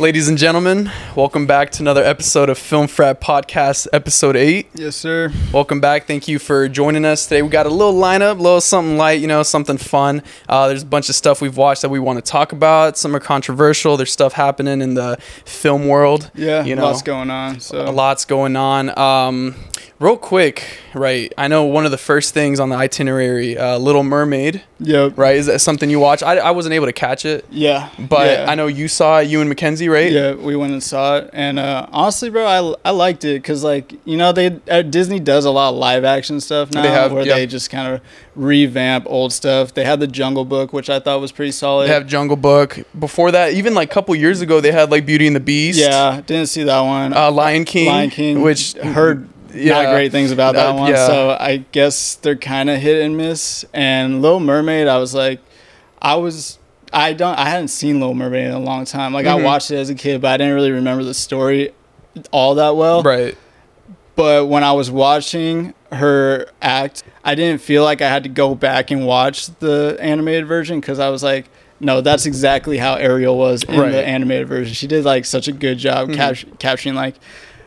Ladies and gentlemen, welcome back to another episode of Film Frat Podcast, episode 8. Yes, sir. Welcome back. Thank you for joining us today. We got a little lineup, a little something light, you know, something fun. Uh, there's a bunch of stuff we've watched that we want to talk about. Some are controversial. There's stuff happening in the film world. Yeah, you know, lots going on. So a lot's going on. Um, real quick, right? I know one of the first things on the itinerary, uh, Little Mermaid, Yep. right? Is that something you watch? I, I wasn't able to catch it, Yeah. but yeah. I know you saw it, you and Mackenzie, right? Yeah, we went and saw it, and uh, honestly, bro, I, I liked it because like you know they uh, Disney does a lot of live action stuff now, They have, where yeah. they just kind of revamp old stuff. They had the Jungle Book, which I thought was pretty solid. They have Jungle Book. Before that, even like a couple years ago, they had like Beauty and the Beast. yeah, didn't see that one. Uh, Lion King. Lion King, which heard yeah, not great things about that Uh, one. yeah. So I guess they're kind of hit and miss. And Little Mermaid, I was like, I was. I don't. I hadn't seen Little Mermaid in a long time. Like Mhm. I watched it as a kid, but I didn't really remember the story all that well. Right. But when I was watching her act, I didn't feel like I had to go back and watch the animated version because I was like, no, that's exactly how Ariel was in Right. the animated version. She did like such a good job Mhm. cap- capturing like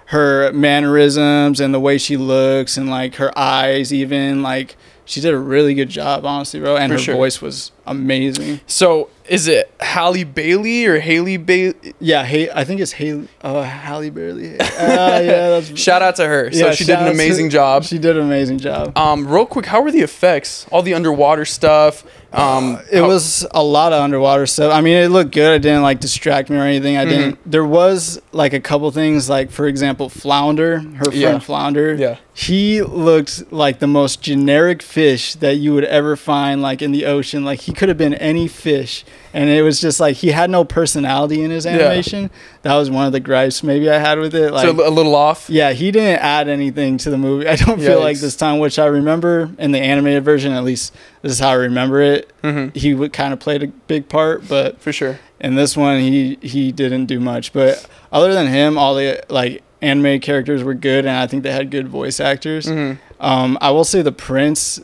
her mannerisms and the way she looks and like her eyes even like she did a really good job honestly bro and For her sure. voice was amazing So is it Halle Bailey or Haley Bailey? yeah hey i think it's haley uh halle bailey uh, yeah that's Shout out to her. So yeah, she did an out to- amazing job. she did an amazing job Um, real quick, how were the effects? All the underwater stuff. Um, it how- was a lot of underwater stuff. I mean, it looked good. It didn't like distract me or anything. I didn't. There was like a couple things, like for example, Flounder, her friend Yeah. Flounder. Yeah. He looked like the most generic fish that you would ever find, like in the ocean. Like he could have been any fish, and it was just like he had no personality in his Yeah. animation. That was one of the gripes maybe I had with it. Like. so a little off. yeah, he didn't add anything to the movie. I don't feel like this time, which I remember in the animated version, at least this is how I remember it hmm he would kind of played a big part, but For sure. in this one he he didn't do much. But other than him, all the like anime characters were good, and I think they had good voice actors. hmm Um, I will say the prince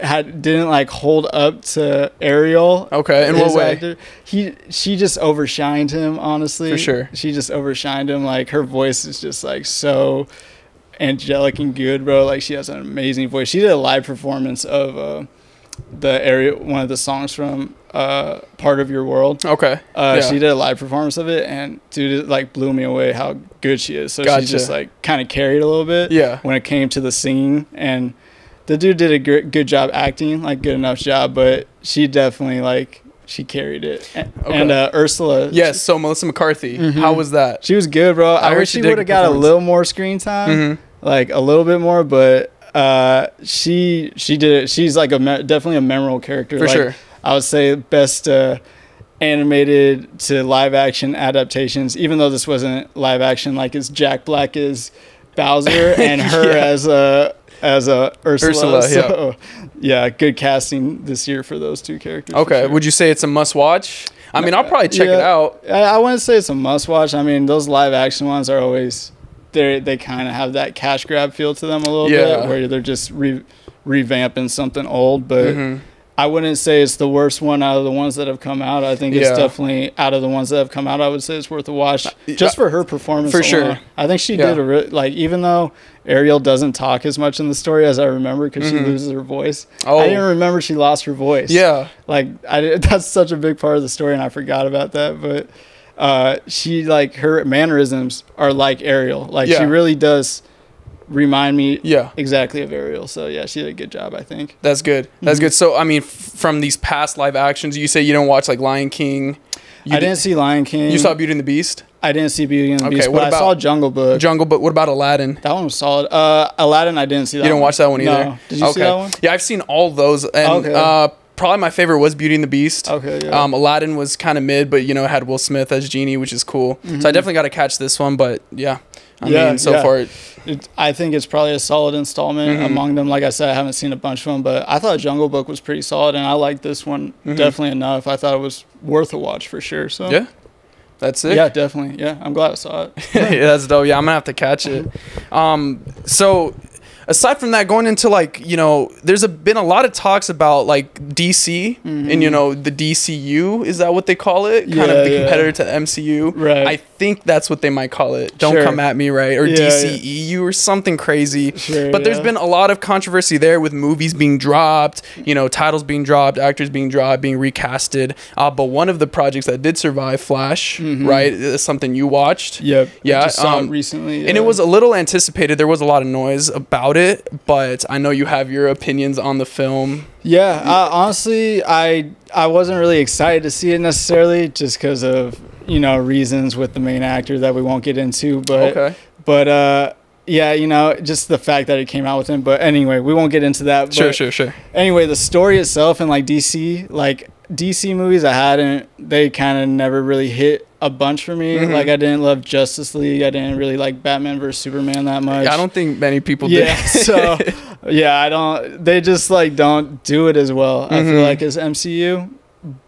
had didn't like hold up to Ariel. Okay. In what way? actor. He she just overshined him. Honestly, For sure. She just overshined him. Like her voice is just like so angelic and good, bro. Like she has an amazing voice. She did a live performance of uh, the area, one of the songs from uh, "Part of Your World." Okay. Uh, Yeah. She did a live performance of it, and dude, it like blew me away how good she is. So Gotcha. she just like kind of carried a little bit Yeah. when it came to the singing, and the dude did a gr- good job acting, like good enough job, but she definitely like she carried it. A- Okay. And uh, Ursula, Yes. So Melissa McCarthy. Mhm. How was that? she was good, bro. I I, wish she would have got a little more screen time hmm like a little bit more, but uh, she she did it. She's like a me- definitely a memorable character. For Like, sure. I would say best uh, animated to live action adaptations. Even though this wasn't live action, like as Jack Black is Bowser and her Yeah. as a as a Ursula. Ursula, yeah. so, yeah, good casting this year for those two characters. Okay. sure. Would you say it's a must watch? I mean, I'll probably check it out. I, I wouldn't say it's a must watch. I mean, those live action ones are always they they kind of have that cash grab feel to them a little Yeah. bit, where they're just re, revamping something old. But Mhm. I wouldn't say it's the worst one out of the ones that have come out. I think Yeah. it's definitely out of the ones that have come out. I would say it's worth a watch just for her performance. For sure. alone. I think she Yeah. did a re- like even though Ariel doesn't talk as much in the story as I remember because Mhm. she loses her voice. Oh. I didn't remember she lost her voice Yeah. like I did- that's such a big part of the story and I forgot about that but uh she like her mannerisms are like Ariel like Yeah. she really does remind me Yeah. exactly of Ariel so yeah she did a good job I think That's good. That's Mhm. good. So, I mean, f- from these past live actions, you say you don't watch like Lion King. You I did- didn't see Lion King You saw Beauty and the Beast, I didn't see Beauty and the Okay, Beast what but about I saw Jungle Book Jungle, but what about Aladdin? that one was solid uh Aladdin I didn't see that you didn't one. watch that one either. no. did you see that one Yeah, I've seen all those, and Okay. uh, probably my favorite was Beauty and the Beast. okay yeah Um, Aladdin was kind of mid, but you know had Will Smith as genie, which is cool. So I Mhm. definitely got to catch this one. But yeah, I Yeah, mean, so yeah. far, it, I think it's probably a solid installment Mhm. among them. Like I said, I haven't seen a bunch of them, but I thought Jungle Book was pretty solid, and I liked this one Mhm. definitely enough. I thought it was worth a watch for sure. So yeah, that's it. yeah, definitely. Yeah, I'm glad I saw it. yeah, that's dope. Yeah, I'm gonna have to catch it. Um, so aside from that, going into like you know, there's a, been a lot of talks about like DC and you know the DCU. Is that what they call it? Kind Mm-hmm. Yeah, of the yeah. competitor to the MCU. Right. I think that's what they might call it. Don't Sure. come at me, right? Or Yeah, DCEU or something crazy. Sure, but there's been a lot of controversy there with movies being dropped, you know, titles being dropped, actors being dropped, being recasted. Uh, but one of the projects that did survive, Flash, right, is something you watched. Mm-hmm. Yep. Yeah, I saw um, it recently. And it was a little anticipated. There was a lot of noise about it, but I know you have your opinions on the film. Yeah, uh, honestly, I I wasn't really excited to see it necessarily, just because of you know reasons with the main actor that we won't get into. But Okay. but uh, yeah, you know, just the fact that it came out with him. But anyway, we won't get into that. Sure, But sure, sure. Anyway, the story itself and like DC, like DC movies, I hadn't. They kind of never really hit a bunch for me. Mhm. Like I didn't love Justice League. I didn't really like Batman vs Superman that much. I don't think many people Yeah, did. so yeah, I don't. They just like don't do it as well. I feel Mhm. like as MCU,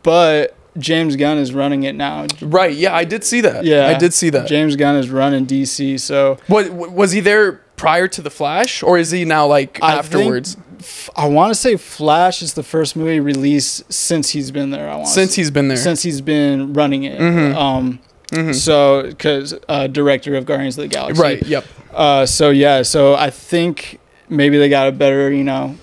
but James Gunn is running it now. right. Yeah, I did see that. Yeah, I did see that. James Gunn is running DC, so What was he there prior to the Flash, or is he now like I think- afterwards? f- I want to say Flash is the first movie released since he's been there. I want Since he's been there. since he's been running it. Mhm. Um, Mhm. so because uh, director of Guardians of the Galaxy, Right. Yep. Uh, so yeah, so I think maybe they got a better, you know,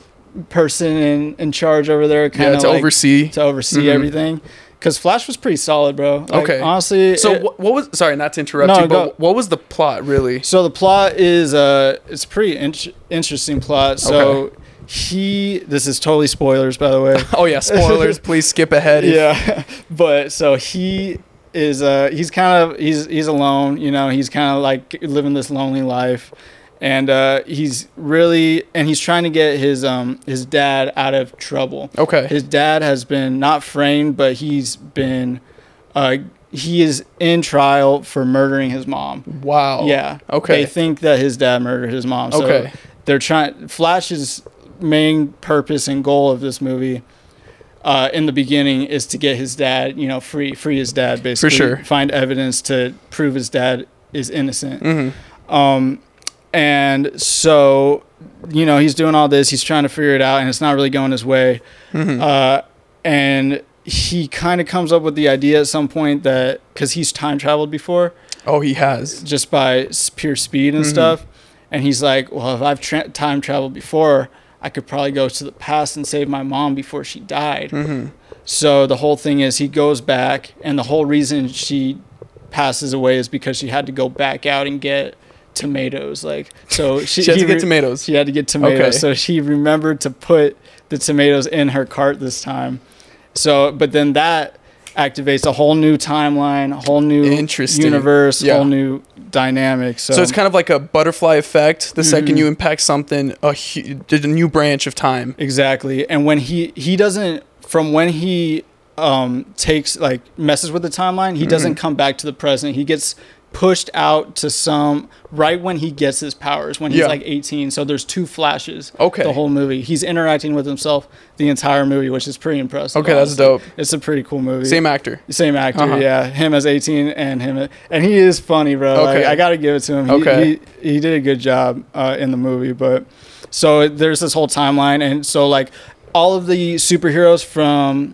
person in, in charge over there, kind Yeah, of to like, oversee. to oversee Mhm. everything. Because Flash was pretty solid, bro. Like, Okay. honestly. So it- what, what was? Sorry, not to interrupt No, you, go. but what was the plot really? so the plot is uh, it's a pretty int- interesting plot. So Okay. he, this is totally spoilers, by the way. Oh yeah, spoilers. please skip ahead. if- yeah, but so he is uh he's kind of he's he's alone. You know, he's kind of like living this lonely life. And uh, he's really, and he's trying to get his um his dad out of trouble. Okay. his dad has been not framed, but he's been, uh, he is in trial for murdering his mom. wow. Yeah. Okay. They think that his dad murdered his mom. So Okay. They're trying. Flash's main purpose and goal of this movie. Uh, in the beginning, is to get his dad, you know, free, free his dad, basically. For sure. Find evidence to prove his dad is innocent. hmm Um, and so, you know, he's doing all this. He's trying to figure it out, and it's not really going his way. hmm Uh, and he kind of comes up with the idea at some point that because he's time traveled before, oh, he has. just by pure speed and Mhm. stuff. And he's like, well, if I've tra- time traveled before, I could probably go to the past and save my mom before she died. hmm So the whole thing is he goes back, and the whole reason she passes away is because she had to go back out and get tomatoes. Like, so she, She had to get re- tomatoes. She had to get tomatoes. Okay. So she remembered to put the tomatoes in her cart this time. So, but then that activates a whole new timeline, a whole new Interesting. universe, Yeah. whole new dynamic. So, So it's kind of like a butterfly effect. The second Mhm. you impact something, a, hu- a new branch of time. exactly. And when he he doesn't from when he um takes like messes with the timeline, he doesn't Mm-hmm. come back to the present. He gets pushed out to some right when he gets his powers when he's Yeah. like 18 so there's two flashes Okay. the whole movie he's interacting with himself the entire movie which is pretty impressive Okay, that's dope. it's a pretty cool movie Same actor. same actor Uh-huh. yeah him as 18 and him and he is funny bro like, Okay. i gotta give it to him he, Okay. he, he did a good job uh, in the movie but so there's this whole timeline and so like all of the superheroes from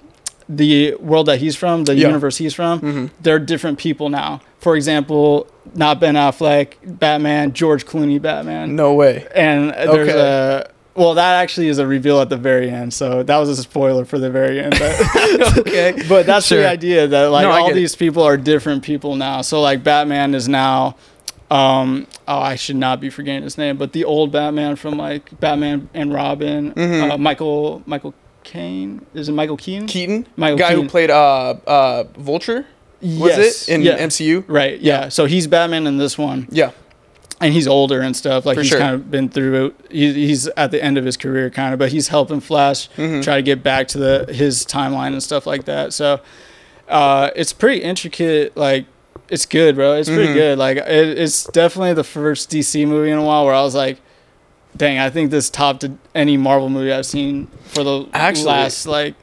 the world that he's from the Yeah. universe he's from Mhm. they're different people now for example not ben affleck batman george clooney batman No way. and there's Okay. a well that actually is a reveal at the very end so that was a spoiler for the very end but okay. but that's Sure. the idea that like No, all get it. these people are different people now. So like Batman is now um oh I should not be forgetting his name, but the old Batman from like Batman and Robin, Mhm. uh, Michael Michael Caine is it Michael Keaton? Keaton, Michael guy who played uh uh Vulture, was Yes. it in yeah. MCU? Right, yeah. So he's Batman in this one, Yeah. and he's older and stuff. Like For he's sure. kind of been through. He, he's at the end of his career, kind of, but he's helping Flash Mhm. try to get back to the his timeline and stuff like that. So uh, it's pretty intricate. Like it's good, bro. It's pretty Mhm. good. Like it, it's definitely the first DC movie in a while where I was like, dang, I think this topped any Marvel movie I've seen for the Actually- last like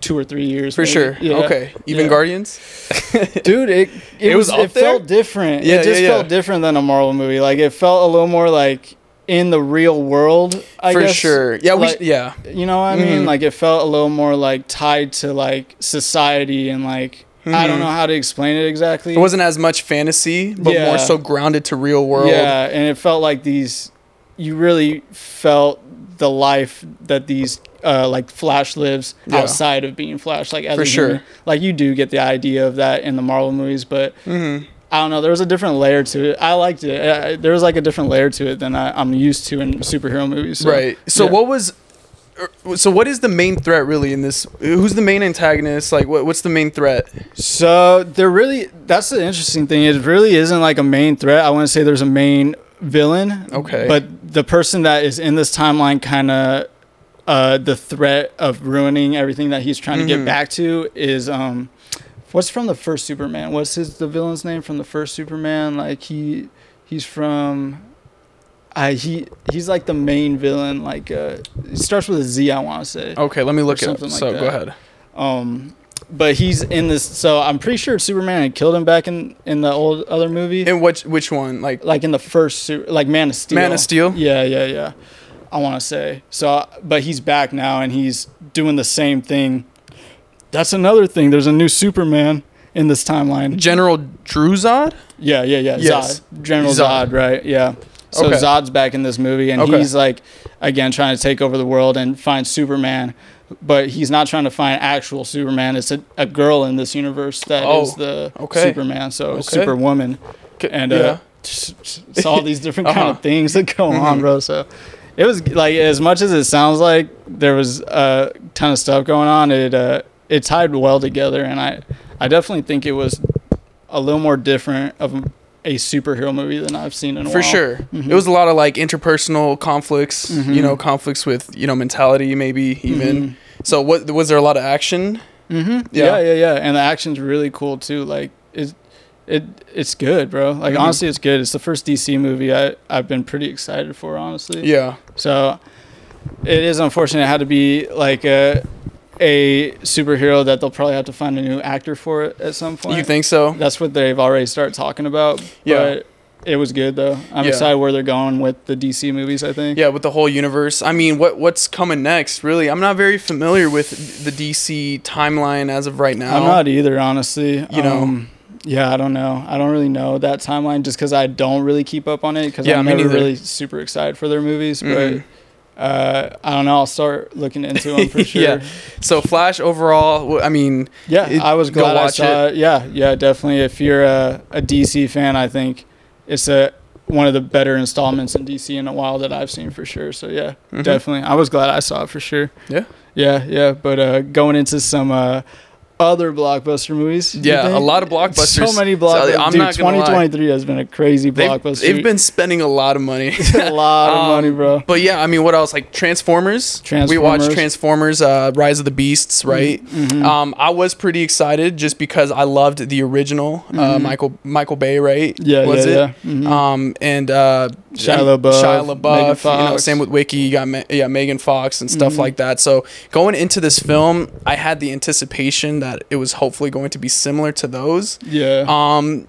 two or three years. For maybe. sure. Yeah. Okay. Even Yeah. Guardians. dude it it, It was was, it felt different Yeah, it just yeah, felt different than a marvel movie like it felt a little more like in the real world. I for guess. sure. Yeah, we yeah. You know what I mean? Mhm. Like it felt a little more like tied to like society and like I don't Mhm. know how to explain it exactly. It wasn't as much fantasy, but Yeah. more so grounded to real world. Yeah, and it felt like these. You really felt the life that these uh, like Flash lives Yeah. outside of being Flash. Like as For a sure. human. Like you do get the idea of that in the Marvel movies, but hmm I don't know. There was a different layer to it. I liked it. Uh, there was like a different layer to it than I, I'm used to in superhero movies. So, right. So yeah. what was er, so what is the main threat really in this? Who's the main antagonist? Like what what's the main threat? So there really that's the interesting thing. It really isn't like a main threat. I want to say there's a main villain. Okay. But the person that is in this timeline kind of uh, the threat of ruining everything that he's trying to Mhm. get back to is um what's from the first Superman? What's his the villain's name from the first Superman? Like he he's from I he he's like the main villain like uh it starts with a Z I want to say. Okay, let me look it up. like so go ahead. Um, but he's in this. So I'm pretty sure Superman had killed him back in in the old other movie, And which which one? Like like in the first, like Man of Steel. Man of Steel? Yeah, yeah, yeah. I want to say so, uh, but he's back now and he's doing the same thing. That's another thing. There's a new Superman in this timeline. General Druzad? Yeah, yeah, yeah. Yes. Zod, General Zod. Zod. right? Yeah. So Okay. Zod's back in this movie, and Okay. he's like, again, trying to take over the world and find Superman, but he's not trying to find actual Superman. It's a, a girl in this universe that is Oh, the okay. Superman, so Okay. Superwoman, and yeah. uh, just all these different kind Uh-huh. of things that go on, Mhm. bro. So it was like as much as it sounds like there was a ton of stuff going on. It uh, it tied well together, and I I definitely think it was a little more different of a superhero movie than I've seen in a For while. sure. Mhm. It was a lot of like interpersonal conflicts, you Mhm. know, conflicts with, you know, mentality maybe even. Mhm. So what was there a lot of action? Mm-hmm. Yeah. Yeah. yeah, yeah, And the action's really cool too. Like it, it, it's good, bro. Like Mhm. honestly, it's good. It's the first DC movie I I've been pretty excited for, honestly. Yeah. So it is unfortunate it had to be like a a superhero that they'll probably have to find a new actor for it at some point. You think so? That's what they've already started talking about. Yeah. But it was good though. I'm Yeah. excited where they're going with the DC movies. I think. Yeah, with the whole universe. I mean, what what's coming next? Really, I'm not very familiar with the DC timeline as of right now. I'm not either, honestly. You know? Um, yeah, I don't know. I don't really know that timeline just because I don't really keep up on it because Yeah, I'm never neither. really super excited for their movies. Mhm. But uh, I don't know. I'll start looking into them for sure. Yeah. So Flash overall, I mean, Yeah, It- I was glad I watch saw it. Yeah, yeah, definitely. If you're a, a DC fan, I think it's a one of the better installments in DC in a while that I've seen for sure. So yeah, Mhm. definitely. I was glad I saw it for sure. Yeah. Yeah, yeah. But uh, going into some uh, other blockbuster movies. Yeah, a lot of blockbusters. So many So, blockbusters. I'm Dude, not gonna lie. 2023 has been a crazy they've, blockbuster. they've been spending a lot of money. a lot of Um, money, bro. But yeah, I mean, what else? Like Transformers. Transformers. We watched Transformers. Uh, Rise of the Beasts, right? Mhm. Um, I was pretty excited just because I loved the original uh, Mhm. Michael Michael Bay, right? yeah, was yeah, it? yeah. Mhm. Um, and uh, Shia LaBeouf, Shia LaBeouf. You know, Sam Witwicky. You got Ma- yeah Megan Fox and stuff Mhm. like that. So going into this film, I had the anticipation that it was hopefully going to be similar to those. yeah. Um,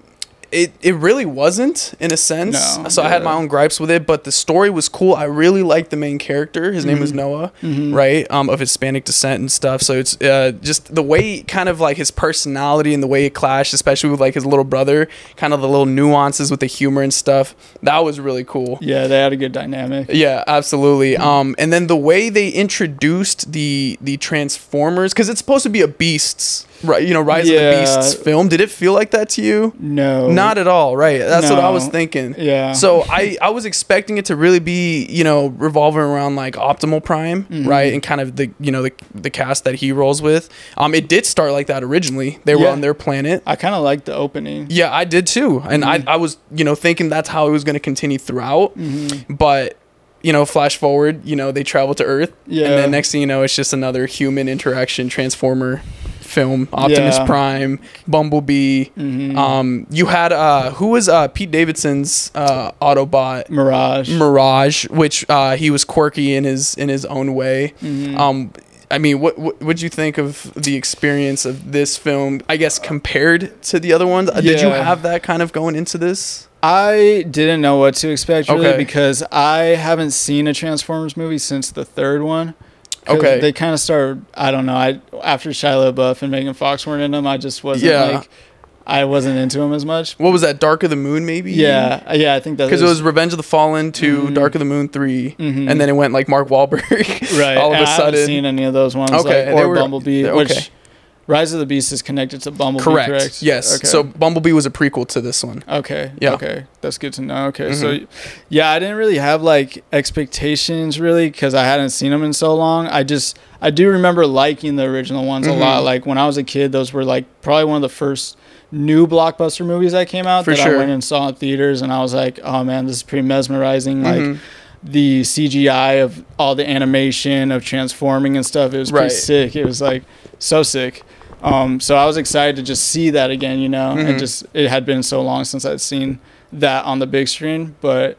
it it really wasn't in a sense. No, so I had my own gripes with it, but the story was cool. I really liked the main character. His name was Mhm. Noah, Mhm. right? Um, of Hispanic descent and stuff. So it's uh just the way kind of like his personality and the way it clashed, especially with like his little brother, kind of the little nuances with the humor and stuff. That was really cool. Yeah, they had a good dynamic. Yeah, absolutely. Um, and then the way they introduced the the Transformers, because it's supposed to be a Beasts? Right, you know, Rise of the Beasts film. Did it feel like that to you? No. Not at all, right? That's what I was thinking. Yeah. So I, I was expecting it to really be you know revolving around like Optimus Prime Mhm. right and kind of the you know the, the cast that he rolls with. Um, it did start like that originally. They were on their planet. I kind of liked the opening. Yeah, I did too, and Mhm. I, I was you know thinking that's how it was going to continue throughout. hmm But you know, flash forward, you know, they travel to Earth, Yeah. and then next thing you know, it's just another human interaction transformer film. Optimus Yeah. Prime, Bumblebee. hmm Um, you had uh, who was uh Pete Davidson's uh Autobot Mirage. Mirage, which uh he was quirky in his in his own way. Mhm. Um, I mean, what what would you think of the experience of this film? I guess compared to the other ones, Uh, did you have that kind of going into this? I didn't know what to expect really Okay. because I haven't seen a Transformers movie since the third one. Okay. They kind of started. I don't know. I after Shia LaBeouf and Megan Fox weren't in them. I just wasn't Yeah. like. I wasn't into them as much. What was that? Dark of the Moon, maybe? Yeah, yeah. I think that Because it was Revenge of the Fallen to Mhm. Dark of the Moon 3 Mhm. and then it went like Mark Wahlberg. right. all of and a I haven't sudden. seen any of those ones. Okay, like, or were- Bumblebee, they're- which okay. Rise of the Beast is connected to Bumblebee. correct. Correct. Yes. Okay. So Bumblebee was a prequel to this one. Okay. Yeah. Okay. That's good to know. Okay. So, Mhm. yeah, I didn't really have like expectations really because I hadn't seen them in so long. I just, I do remember liking the original ones Mhm. a lot. Like when I was a kid, those were like probably one of the first new blockbuster movies that came out For that sure. I went and saw in theaters. And I was like, oh man, this is pretty mesmerizing. Like, Mhm. the CGI of all the animation of transforming and stuff. It was pretty sick. It was like so sick. Um, so I was excited to just see that again, you know, Mhm. and just it had been so long since I'd seen that on the big screen, but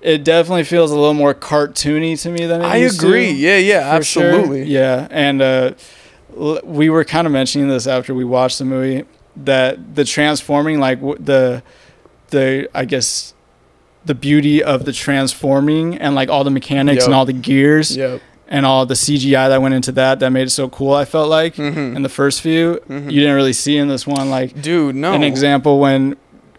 it definitely feels a little more cartoony to me than it I used to, agree. Yeah, yeah, for sure. absolutely. Yeah, and uh, l- we were kind of mentioning this after we watched the movie that the transforming, like w- the the I guess the beauty of the transforming and like all the mechanics and all the gears Yep. And all the CGI that went into that that made it so cool. I felt like Mhm. in the first few, Mhm. you didn't really see in this one like Dude, no. an example when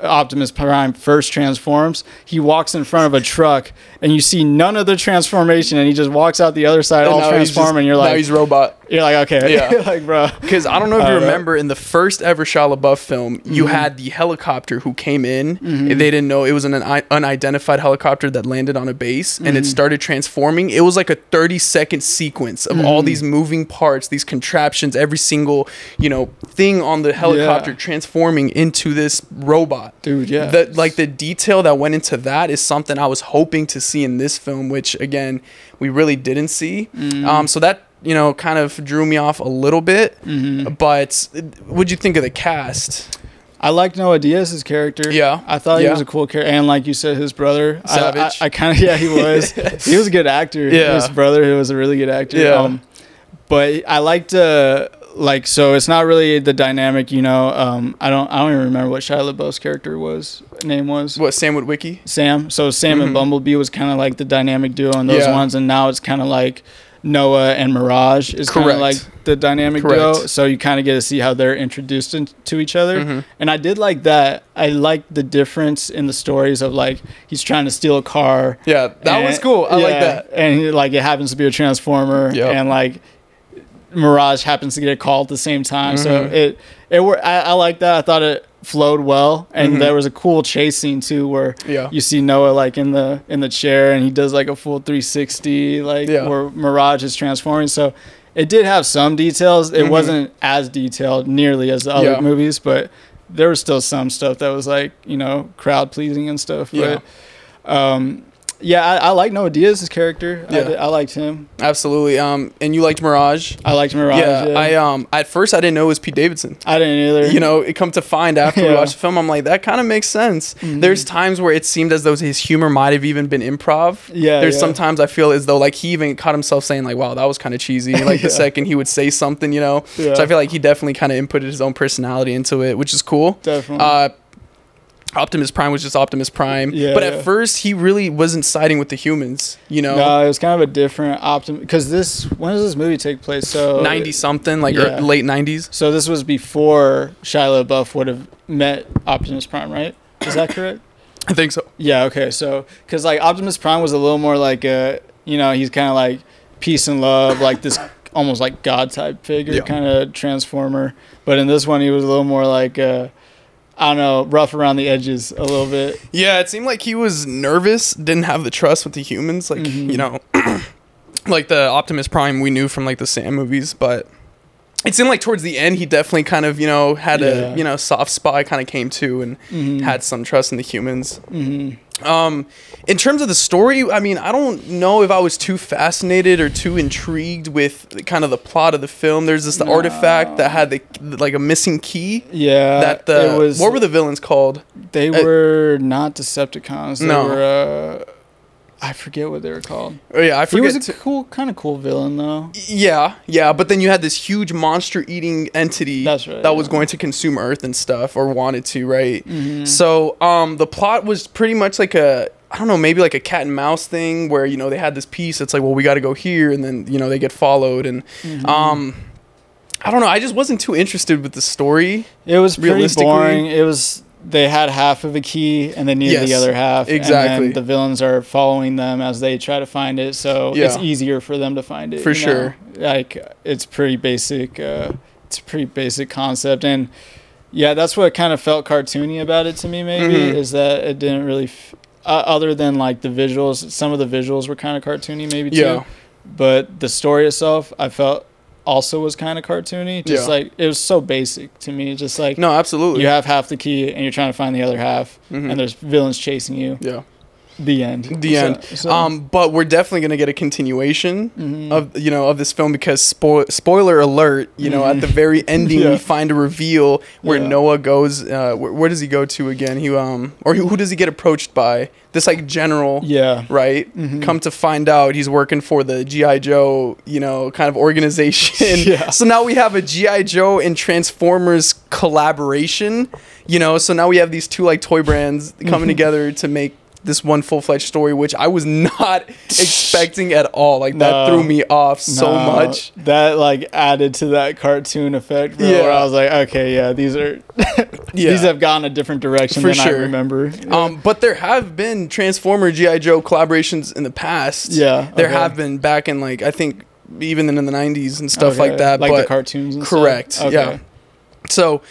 Optimus Prime first transforms, he walks in front of a truck and you see none of the transformation and he just walks out the other side And all now he's transform just- and you're like now he's robot. you're like okay Yeah. like bro Because I don't know if you Uh, remember in the first ever Shia LaBeouf film, you Mhm. had the helicopter who came in. Mhm. They didn't know it was an un- unidentified helicopter that landed on a base and it Mhm. started transforming. It was like a 30 second sequence of all Mhm. these moving parts, these contraptions, every single, you know, thing on the helicopter Yeah. transforming into this robot. Dude yeah The, like the detail that went into that is something I was hoping to see in this film, which again, we really didn't see. Mhm. Um, so that you know kind of drew me off a little bit. Mhm. But what'd you think of the cast? I liked Noah Diaz's character Yeah. I thought he was a cool character and like you said his brother I- Savage. I, I, kind of yeah he was he was a good actor Yeah. his brother he was a really good actor Yeah. um, but I liked uh like so it's not really the dynamic you know um I don't I don't even remember what Shia LaBeouf's character was name was What Sam Witwicky? Sam. So Sam Mhm. and Bumblebee was kind of like the dynamic duo in those Yeah. ones, and now it's kind of like Noah and Mirage is kind of like the dynamic Correct. duo. So you kind of get to see how they're introduced in, to each other, Mhm. and I did like that. I liked the difference in the stories of like he's trying to steal a car. Yeah, that was cool. I like that. and he- like it happens to be a transformer, Yep. and like Mirage happens to get a call at the same time. So Mhm. it it were I, I like that. I thought it flowed well, and Mhm. there was a cool chase scene too where Yeah. you see Noah like in the in the chair and he does like a full 360 like Yeah. where Mirage is transforming so it did have some details it Mhm. wasn't as detailed nearly as the other Yeah. movies but there was still some stuff that was like you know crowd pleasing and stuff Yeah. but um yeah I, I like Noah Diaz's character I, Yeah. did- I liked him Absolutely. Um, and you liked Mirage. I liked Mirage yeah, yeah, I um at first I didn't know it was Pete Davidson. I didn't either You know, it come to find after we watched the film, I'm like, that kind of makes sense. Mhm. There's times where it seemed as though his humor might have even been improv. yeah There's yeah. sometimes I feel as though like he even caught himself saying like, "Wow, that was kind of cheesy." Like the second he would say something, you know. yeah, So I feel like he definitely kind of inputted his own personality into it, which is cool. definitely Uh, Optimus Prime was just Optimus Prime, Yeah, but yeah. at first he really wasn't siding with the humans. You know, no it was kind of a different optim because this when does this movie take place so ninety something, like Yeah. late nineties. So this was before Shia LaBeouf would have met Optimus Prime, right? Is that correct? I think so. yeah. Okay. So because like Optimus Prime was a little more like a you know he's kind of like peace and love, like this almost like God type figure, Yeah. kind of transformer. But in this one, he was a little more like uh, I don't know, rough around the edges a little bit. Yeah, it seemed like he was nervous, didn't have the trust with the humans, like Mhm. you know, like the Optimus Prime we knew from like the Sam movies, but. It seemed like towards the end he definitely kind of you know had Yeah. a you know soft spot kind of came to and Mhm. had some trust in the humans. Mhm. Um, in terms of the story, I mean, I don't know if I was too fascinated or too intrigued with the- kind of the plot of the film. There's this No. artifact that had the like a missing key. Yeah. that the it was. what were the villains called? They uh, were not Decepticons. They No. were. Uh, I forget what they were called. Oh yeah, I forget. He was a cool, kind of cool villain though. yeah, yeah, but then you had this huge monster-eating entity That's right, that was going to consume Earth and stuff, or wanted to, right? Mhm. So, um, the plot was pretty much like a, I don't know, maybe like a cat and mouse thing where you know they had this piece. It's like, well, we got to go here, and then you know they get followed, and Mhm. um, I don't know. I just wasn't too interested with the story. It was pretty boring. It was they had half of a key and they needed the other half. exactly. The villains are following them as they try to find it, so it's easier for them to find it. For you know? sure. Like it's pretty basic. Uh, it's a pretty basic concept, and yeah, that's what kind of felt cartoony about it to me. Maybe Mhm. is that it didn't really. F- uh, other than like the visuals, some of the visuals were kind of cartoony, maybe too. Yeah. But the story itself, I felt also was kind of cartoony. Just Yeah. like it was so basic to me. Just like No, absolutely. you have half the key and you're trying to find the other half, Mhm. and there's villains chasing you. yeah. The end. The So- end. so- Um, but we're definitely gonna get a continuation mhm. of you know of this film because spo- spoiler alert you know at Mhm. the very ending Yeah. we find a reveal where Yeah. noah goes uh where, where does he go to again he um or who, who does he get approached by this like general yeah. right Mhm. come to find out he's working for the gi joe you know kind of organization Yeah. so now we have a gi joe and transformers collaboration you know so now we have these two like toy brands coming together to make this one full-fledged story which i was not expecting at all like that No. threw me off so No, much that like added to that cartoon effect, bro. Yeah. Where I was like, okay, yeah, these are Yeah. these have gone a different direction For than I sure. remember. um but there have been transformer gi joe collaborations in the past Yeah, there okay. have been back in like i think even in the 90s and stuff Okay, like that like but the cartoons. And stuff? correct Okay. yeah so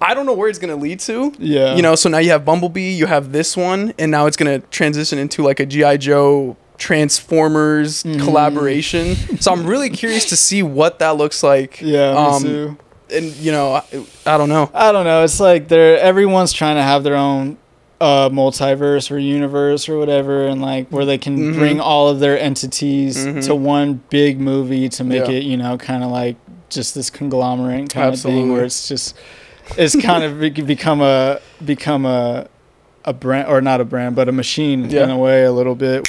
i don't know where it's gonna lead to Yeah. you know so now you have bumblebee you have this one and now it's gonna transition into like a gi joe transformers Mhm. collaboration so i'm really curious to see what that looks like Yeah. Me um, too. and you know I, I don't know I don't know. It's like they're everyone's trying to have their own uh, multiverse or universe or whatever, and like where they can Mhm. bring all of their entities Mhm. to one big movie to make Yeah. it, you know, kind of like just this conglomerate kind of thing where it's just it's kind of become a become a a brand or not a brand but a machine Yeah. in a way a little bit.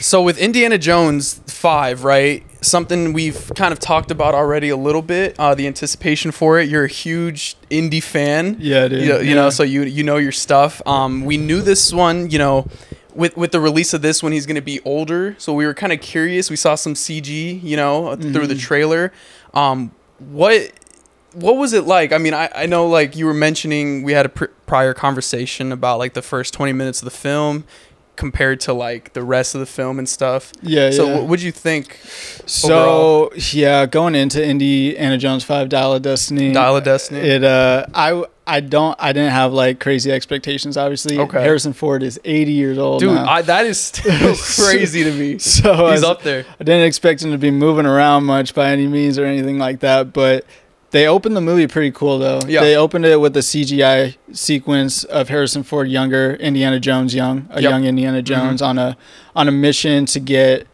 So with Indiana Jones 5, right? Something we've kind of talked about already a little bit, uh, the anticipation for it. You're a huge Indy fan. Yeah, dude. You know, you know, so you you know your stuff. Um, we knew this one, you know, with with the release of this one, he's going to be older. So we were kind of curious. We saw some CG, you know, uh, through the Mhm. trailer. Um, what what was it like? I mean, I, I know like you were mentioning we had a pr- prior conversation about like the first 20 minutes of the film compared to like the rest of the film and stuff. yeah, So yeah. what would you think? So yeah, going into Indiana Jones Five: Dial of Destiny. Dial of Destiny. It uh, I I don't I didn't have like crazy expectations. Obviously, Okay. Harrison Ford is 80 years old. Dude, now. I, that is still crazy to me. so He's I, up there. I didn't expect him to be moving around much by any means or anything like that. But they opened the movie pretty cool though. Yeah. They opened it with a CGI sequence of Harrison Ford younger, Indiana Jones young, a Yep. young Indiana Jones on a on a mission to get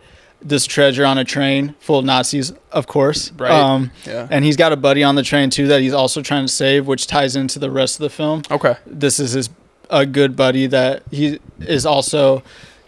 this treasure on a train full of Nazis, of course. Right. Um, Yeah. and he's got a buddy on the train too that he's also trying to save, which ties into the rest of the film. Okay. This is his a good buddy that he is also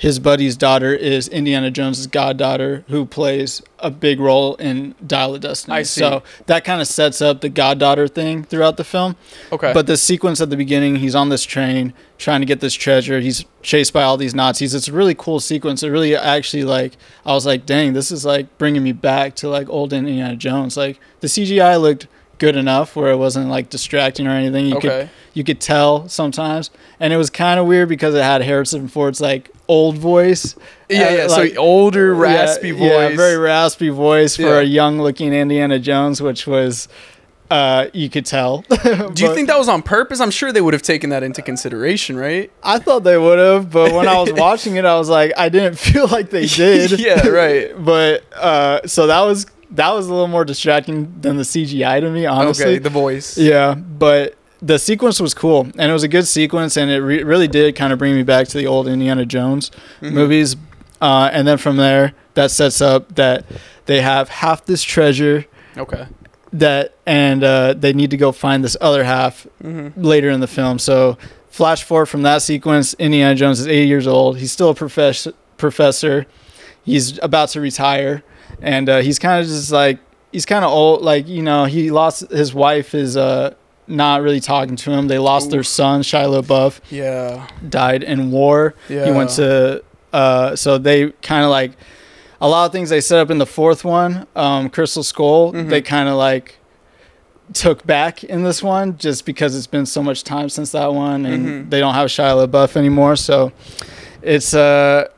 his buddy's daughter is Indiana Jones's goddaughter who plays a big role in Dial of Destiny. I see. So that kind of sets up the goddaughter thing throughout the film. Okay. But the sequence at the beginning, he's on this train trying to get this treasure. He's chased by all these Nazis. It's a really cool sequence. It really actually like I was like, dang, this is like bringing me back to like old Indiana Jones. Like the CGI looked good enough where it wasn't like distracting or anything. You could okay. you could tell sometimes, and it was kind of weird because it had Harrison Ford's like old voice. Yeah, Uh, yeah. like- so older, raspy yeah, voice. Yeah, very raspy voice for Yeah. a young looking Indiana Jones, which was uh you could tell. Do you think that was on purpose? I'm sure they would have taken that into consideration, right? I thought they would have, but when I was watching it, I was like, I didn't feel like they did. Yeah, right. but uh, so that was that was a little more distracting than the CGI to me, honestly. Okay, the voice. Yeah, but the sequence was cool, and it was a good sequence, and it re- really did kind of bring me back to the old Indiana Jones Mhm. movies. Uh, and then from there, that sets up that they have half this treasure Okay. that, and uh, they need to go find this other half hmm later in the film. So, flash forward from that sequence, Indiana Jones is 80 years old. He's still a profess- professor. He's about to retire, and uh, he's kind of just like he's kind of old. Like you know, he lost his wife is uh, not really talking to him. They lost their son, Shia LaBeouf, Yeah. died in war. Yeah. He went to uh, so they kind of like a lot of things they set up in the fourth one, um, Crystal Skull. Mhm. They kind of like took back in this one just because it's been so much time since that one, and Mhm. they don't have Shia LaBeouf anymore. So it's uh,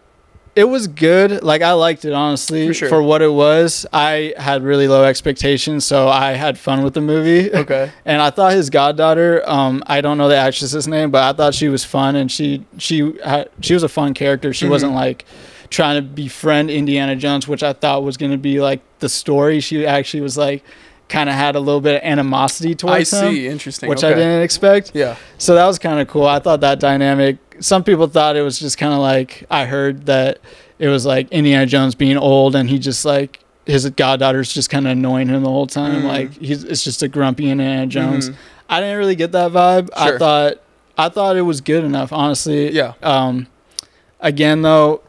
it was good. Like I liked it honestly For sure. what it was. I had really low expectations, so I had fun with the movie. Okay. And I thought his goddaughter, um, I don't know the actress's name, but I thought she was fun and she she had, she was a fun character. She Mhm. wasn't like trying to befriend Indiana Jones, which I thought was going to be like the story. She actually was like kind of had a little bit of animosity I towards him, see. Interesting. which okay. I didn't expect. Yeah. So that was kind of cool. I thought that dynamic. Some people thought it was just kind of like I heard that it was like Indiana Jones being old and he just like his goddaughter's just kind of annoying him the whole time. Mhm. Like he's it's just a grumpy Indiana Jones. Mhm. I didn't really get that vibe. Sure. I thought I thought it was good enough, honestly. Yeah. Um, again though,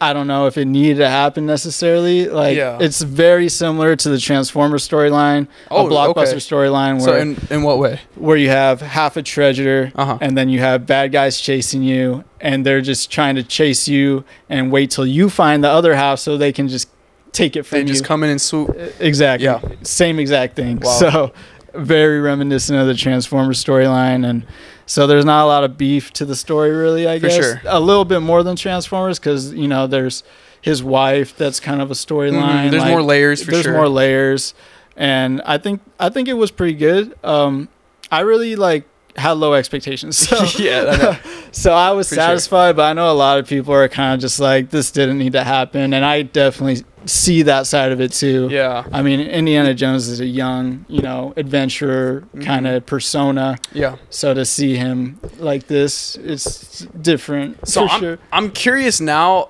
I don't know if it needed to happen necessarily. Like Yeah. it's very similar to the Transformer storyline, Oh, a blockbuster okay. storyline So in in what way? where you have half a treasure Uh-huh. and then you have bad guys chasing you and they're just trying to chase you and wait till you find the other half so they can just take it from you. They just come in and swoop. exactly. Yeah. Same exact thing. Wow. So very reminiscent of the Transformer storyline and so there's not a lot of beef to the story really, I For guess. sure. A little bit more than Transformers cuz you know there's his wife that's kind of a storyline. Mhm. There's like, more layers for there's sure. more layers and i think i think it was pretty good um i really like had low expectations so yeah. I know. so i was sure. satisfied but i know a lot of people are kind of just like this didn't need to happen and i definitely see that side of it too Yeah. i mean indiana jones is a young you know adventurer Mhm. kind of persona Yeah. so to see him like this it's different So I'm, sure I'm curious now.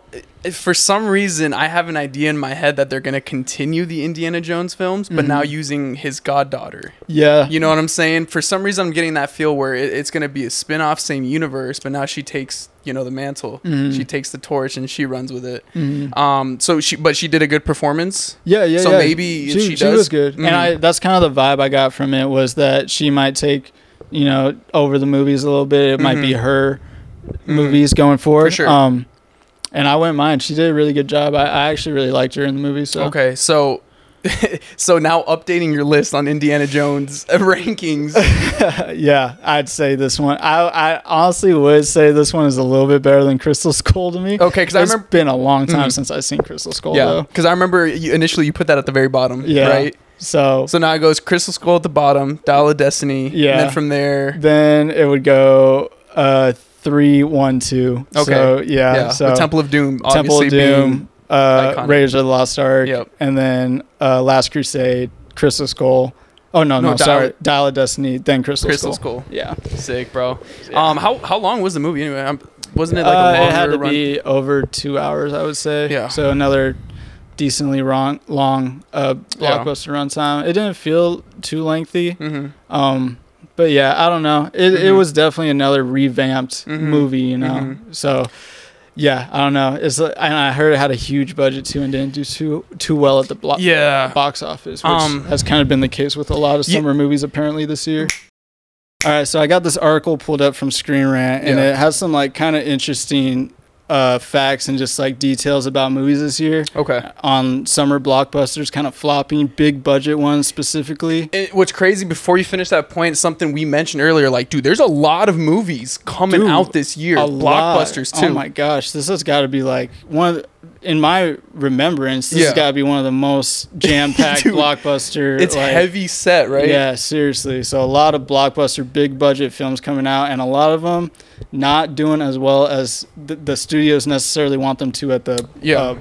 For some reason, I have an idea in my head that they're going to continue the Indiana Jones films, but now Mhm. using his goddaughter. yeah You know what I'm saying? For some reason, I'm getting that feel where it, it's going to be a spin off, same universe, but now she takes, you know, the mantle. Mhm. She takes the torch and she runs with it. Mhm. Um, so she, but she did a good performance. Yeah, yeah. So yeah. maybe she, she she does- was good, and I that's kind of the vibe I got from it was that she might take, you know, over the movies a little bit. It might be Mhm. her movies going forward. sure. Um, and I wouldn't mind. She did a really good job. I, I actually really liked her in the movie. So Okay, so. so now updating your list on Indiana Jones rankings. yeah, I'd say this one. I I honestly would say this one is a little bit better than Crystal Skull to me. Okay, because I It's remember been a long time Mhm. since I've seen Crystal Skull. Yeah, because I remember you, initially you put that at the very bottom, Yeah. right? So, So now it goes Crystal Skull at the bottom, Dial of Destiny, Yeah. and then from there, then it would go uh three one two. Okay. So yeah. yeah, so the Temple of Doom, Temple of Doom, uh. Raiders of the Lost Ark, Yep. and then uh, Last Crusade, Crystal Skull. Oh no, No, no, Dial- sorry, Dial of Destiny, then Crystal, Crystal Skull. Skull. Yeah, Sick, bro. Yeah. Um, how how long was the movie anyway? Um wasn't it like uh, a longer it had to run? be over two hours, I would say. Yeah. So another decently long, long uh, Yeah. blockbuster runtime. It didn't feel too lengthy. hmm Um, but yeah, I don't know. It it Mhm. was definitely another revamped Mhm. movie, you know. Mhm. So yeah, I don't know. It's and I heard it had a huge budget too, and didn't do too too well at the block Yeah. box office, which Um, has kind of been the case with a lot of summer movies apparently this year. All right, so I got this article pulled up from Screen Rant, and Yeah. it has some like kind of interesting uh, facts and just like details about movies this year Okay. on summer blockbusters, kind of flopping, big budget ones specifically. It, what's crazy before you finish that point, something we mentioned earlier, like, dude, there's a lot of movies coming Dude, out this year, A lot. blockbusters too. Oh my gosh, this has got to be like one of the, in my remembrance. This Yeah. has got to be one of the most jam-packed Dude, blockbuster. it's like, heavy set, right? Yeah, seriously. So a lot of blockbuster, big budget films coming out, and a lot of them not doing as well as the, the studios necessarily want them to at the Yeah. uh,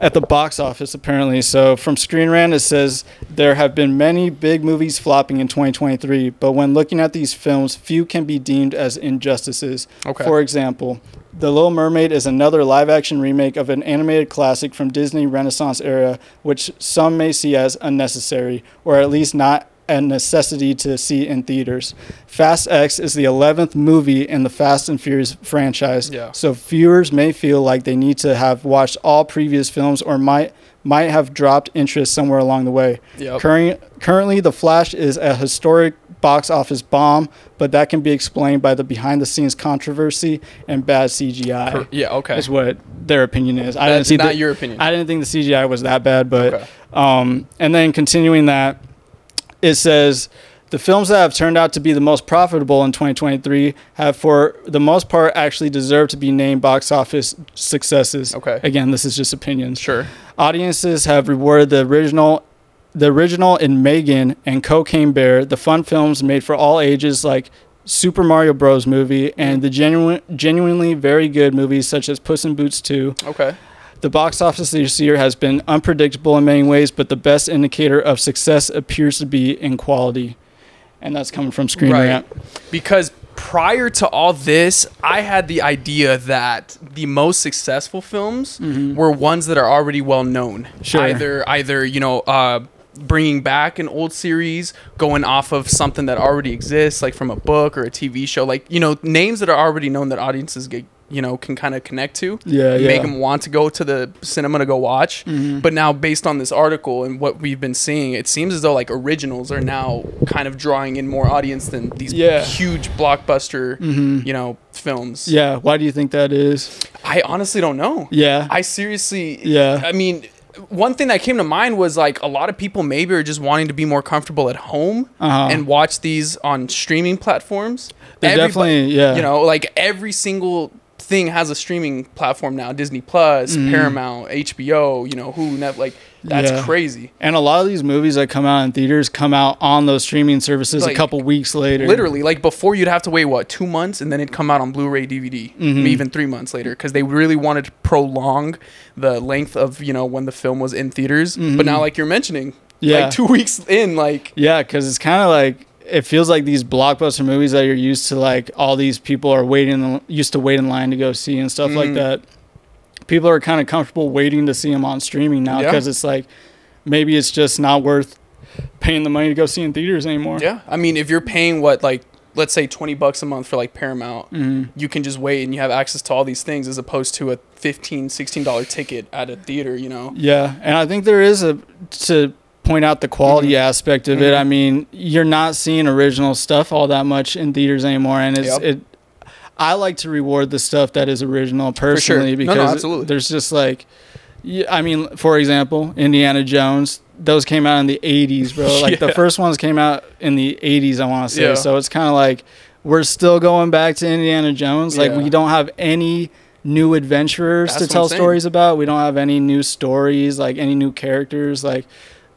at the box office. Apparently, so from Screen Rant it says there have been many big movies flopping in 2023, but when looking at these films, few can be deemed as injustices. Okay. For example. The Little Mermaid is another live action remake of an animated classic from Disney Renaissance era, which some may see as unnecessary, or at least not a necessity to see in theaters. Fast X is the 11th movie in the Fast and Furious franchise. Yeah. So viewers may feel like they need to have watched all previous films or might might have dropped interest somewhere along the way. Yep. Current, currently, The Flash is a historic box office bomb, but that can be explained by the behind the scenes controversy and bad CGI. Per- yeah. Okay. Is what their opinion is. I didn't see not the, your opinion. I didn't think the CGI was that bad, but Okay. um, and then continuing that, it says the films that have turned out to be the most profitable in 2023 have, for the most part, actually deserved to be named box office successes. Okay. Again, this is just opinions. Sure. Audiences have rewarded the original, the original in Megan and Cocaine Bear, the fun films made for all ages like Super Mario Bros. movie, and the genuine, genuinely very good movies such as Puss in Boots 2. Okay. The box office this year has been unpredictable in many ways, but the best indicator of success appears to be in quality. And that's coming from Screen Right. Rant. because prior to all this, I had the idea that the most successful films were ones that are already well known. Mm-hmm. Sure. Either, either you know, uh, bringing back an old series, going off of something that already exists, like from a book or a TV show, like you know, names that are already known that audiences get. You know, can kind of connect to, Yeah, yeah. make them want to go to the cinema to go watch. Mhm. But now, based on this article and what we've been seeing, it seems as though like originals are now kind of drawing in more audience than these Yeah. huge blockbuster, Mhm. you know, films. Yeah, why do you think that is? I honestly don't know. Yeah. I seriously, Yeah. I mean, one thing that came to mind was like a lot of people maybe are just wanting to be more comfortable at home Uh-huh. and watch these on streaming platforms. They're definitely, yeah. you know, like every single thing has a streaming platform now. Disney Plus, Mhm. Paramount, HBO, you know, who net like that's Yeah. crazy. And a lot of these movies that come out in theaters come out on those streaming services Like, a couple weeks later. Literally, like before, you'd have to wait what two months, and then it'd come out on Blu-ray, DVD, Mhm. even three months later, because they really wanted to prolong the length of you know when the film was in theaters. Mhm. But now, like you're mentioning, Yeah. like two weeks in, like Yeah, because it's kind of like it feels like these blockbuster movies that you're used to, like all these people are waiting, used to wait in line to go see and stuff like Mhm. that. People are kind of comfortable waiting to see them on streaming now Yeah. because it's like maybe it's just not worth paying the money to go see in theaters anymore. yeah. I mean, if you're paying what like let's say twenty bucks a month for like Paramount. hmm You can just wait and you have access to all these things as opposed to a 15 16 dollar ticket at a theater. You know, Yeah, and I think there is a to point out the quality Mhm. aspect of it. Mhm. I mean, you're not seeing original stuff all that much in theaters anymore, and it's Yep. it. I like to reward the stuff that is original sure. personally No, no, because there's just like, I mean, for example, Indiana Jones. Those came out in the '80s, bro. Like the first ones came out in the '80s. I want to say, Yeah. so it's kind of like we're still going back to Indiana Jones. Like Yeah. we don't have any new adventurers That's to tell stories about. We don't have any new stories, like any new characters. Like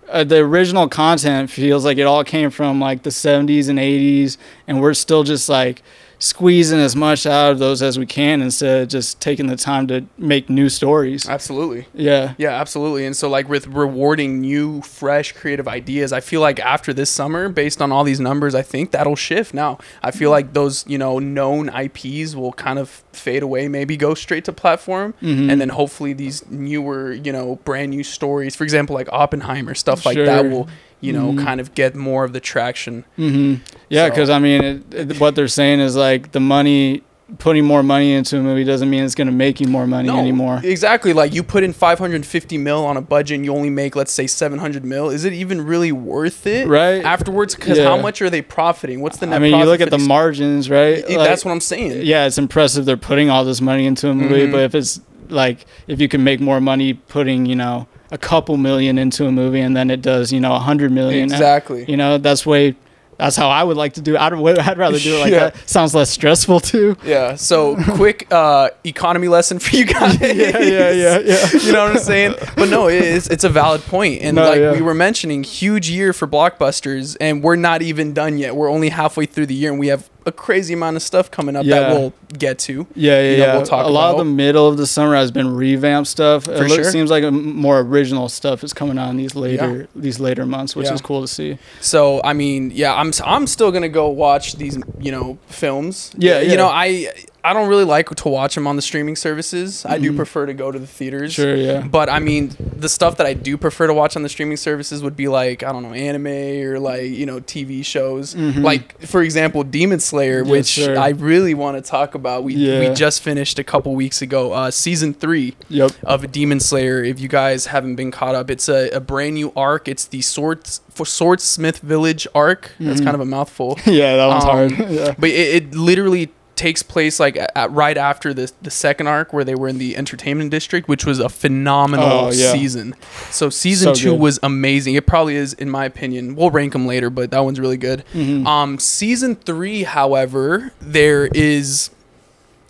uh, the original content feels like it all came from like the 70s and 80s, and we're still just like squeezing as much out of those as we can instead of just taking the time to make new stories. absolutely. Yeah. Yeah, absolutely. And so, like, with rewarding new, fresh, creative ideas, I feel like after this summer, based on all these numbers, I think that'll shift now. I feel like those, you know, known IPs will kind of fade away, maybe go straight to platform. Mhm. And then hopefully these newer, you know, brand new stories, for example, like Oppenheimer, stuff like that will, you know, Mhm. kind of get more of the traction. hmm Yeah, So- because I mean, it, it, what they're saying is like the money, putting more money into a movie doesn't mean it's going to make you more money anymore. Exactly. Like you put in 550 mil on a budget and you only make, let's say, 700 mil. Is it even really worth it? Right. Afterwards, because Yeah. how much are they profiting? What's the net I mean, you look at the margins, right? It- Like- that's what I'm saying. yeah, it's impressive they're putting all this money into a movie, Mhm. but if it's like if you can make more money putting, you know, a couple million into a movie and then it does, you know, a hundred million. Exactly. You know, that's way that's how I would like to do it. I'd, I'd rather do it like Yeah. that. Sounds less stressful too. Yeah. So quick uh, economy lesson for you guys. yeah, yeah, yeah, yeah. you know what I'm saying? But no, it is, it's a valid point. And No, like yeah. we were mentioning, huge year for blockbusters, and we're not even done yet. We're only halfway through the year, and we have a crazy amount of stuff coming up Yeah. that we'll get to. Yeah, yeah, you know, yeah. we'll talk a lot of the middle of the summer has been revamped stuff. For it looks, sure. seems like more original stuff is coming on these later these later months, which Yeah. is cool to see. So I mean, yeah, I'm I'm still gonna go watch these, you know, films. Yeah, yeah. You know, I I don't really like to watch them on the streaming services. I do prefer to go to the theaters. Mm-hmm. Sure, yeah. But I mean, the stuff that I do prefer to watch on the streaming services would be like I don't know, anime or like you know TV shows. Like for example, Demon Slayer, Mm-hmm. Yes, which sir. I really want to talk about. We Yeah. we just finished a couple weeks ago, uh, season three Yep. of Demon Slayer. If you guys haven't been caught up, it's a, a brand new arc. It's the Swords for Swordsmith Village arc. That's kind of a mouthful. Yeah, that one's Um, hard. yeah. But it, it literally takes place like at, at- right after the the second arc where they were in the entertainment district, which was a phenomenal Oh, yeah. season. So season So two good. was amazing. It probably is, in my opinion. We'll rank them later, but that one's really good. Mm-hmm. Um, season three, however, there is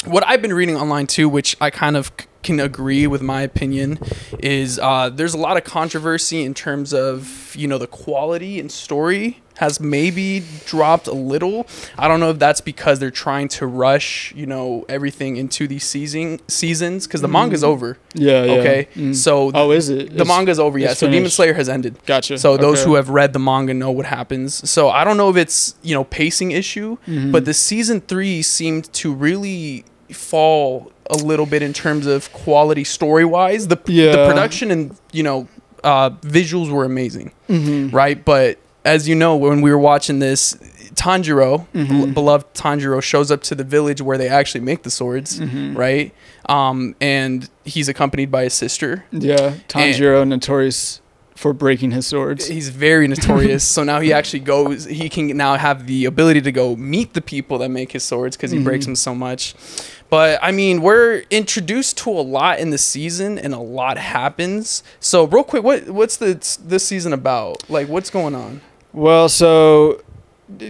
what I've been reading online too, which I kind of can agree with my opinion, is uh, there's a lot of controversy in terms of you know the quality and story has maybe dropped a little. I don't know if that's because they're trying to rush you know everything into these season seasons because the manga's over. Yeah, yeah. Okay, Mm. so Oh, is it? the It's- manga's over. Yeah, it's so Demon. Slayer has ended. Gotcha. So those Okay. who have read the manga know what happens. So I don't know if it's you know pacing issue, Mm-hmm. but the season three seemed to really fall a little bit in terms of quality story wise. The the production and you know uh, visuals were amazing, Mhm. right? But as you know, when we were watching this, Tanjiro, Mm-hmm. bel- beloved Tanjiro, shows up to the village where they actually make the swords, Mm-hmm. right? Um, and he's accompanied by his sister. Yeah, Tanjiro notorious for breaking his swords. He's very notorious. so now he actually goes. He can now have the ability to go meet the people that make his swords because he breaks them so much. But I mean, we're introduced to a lot in the season, and a lot happens. So real quick, what what's the this season about? Like, what's going on? Well, so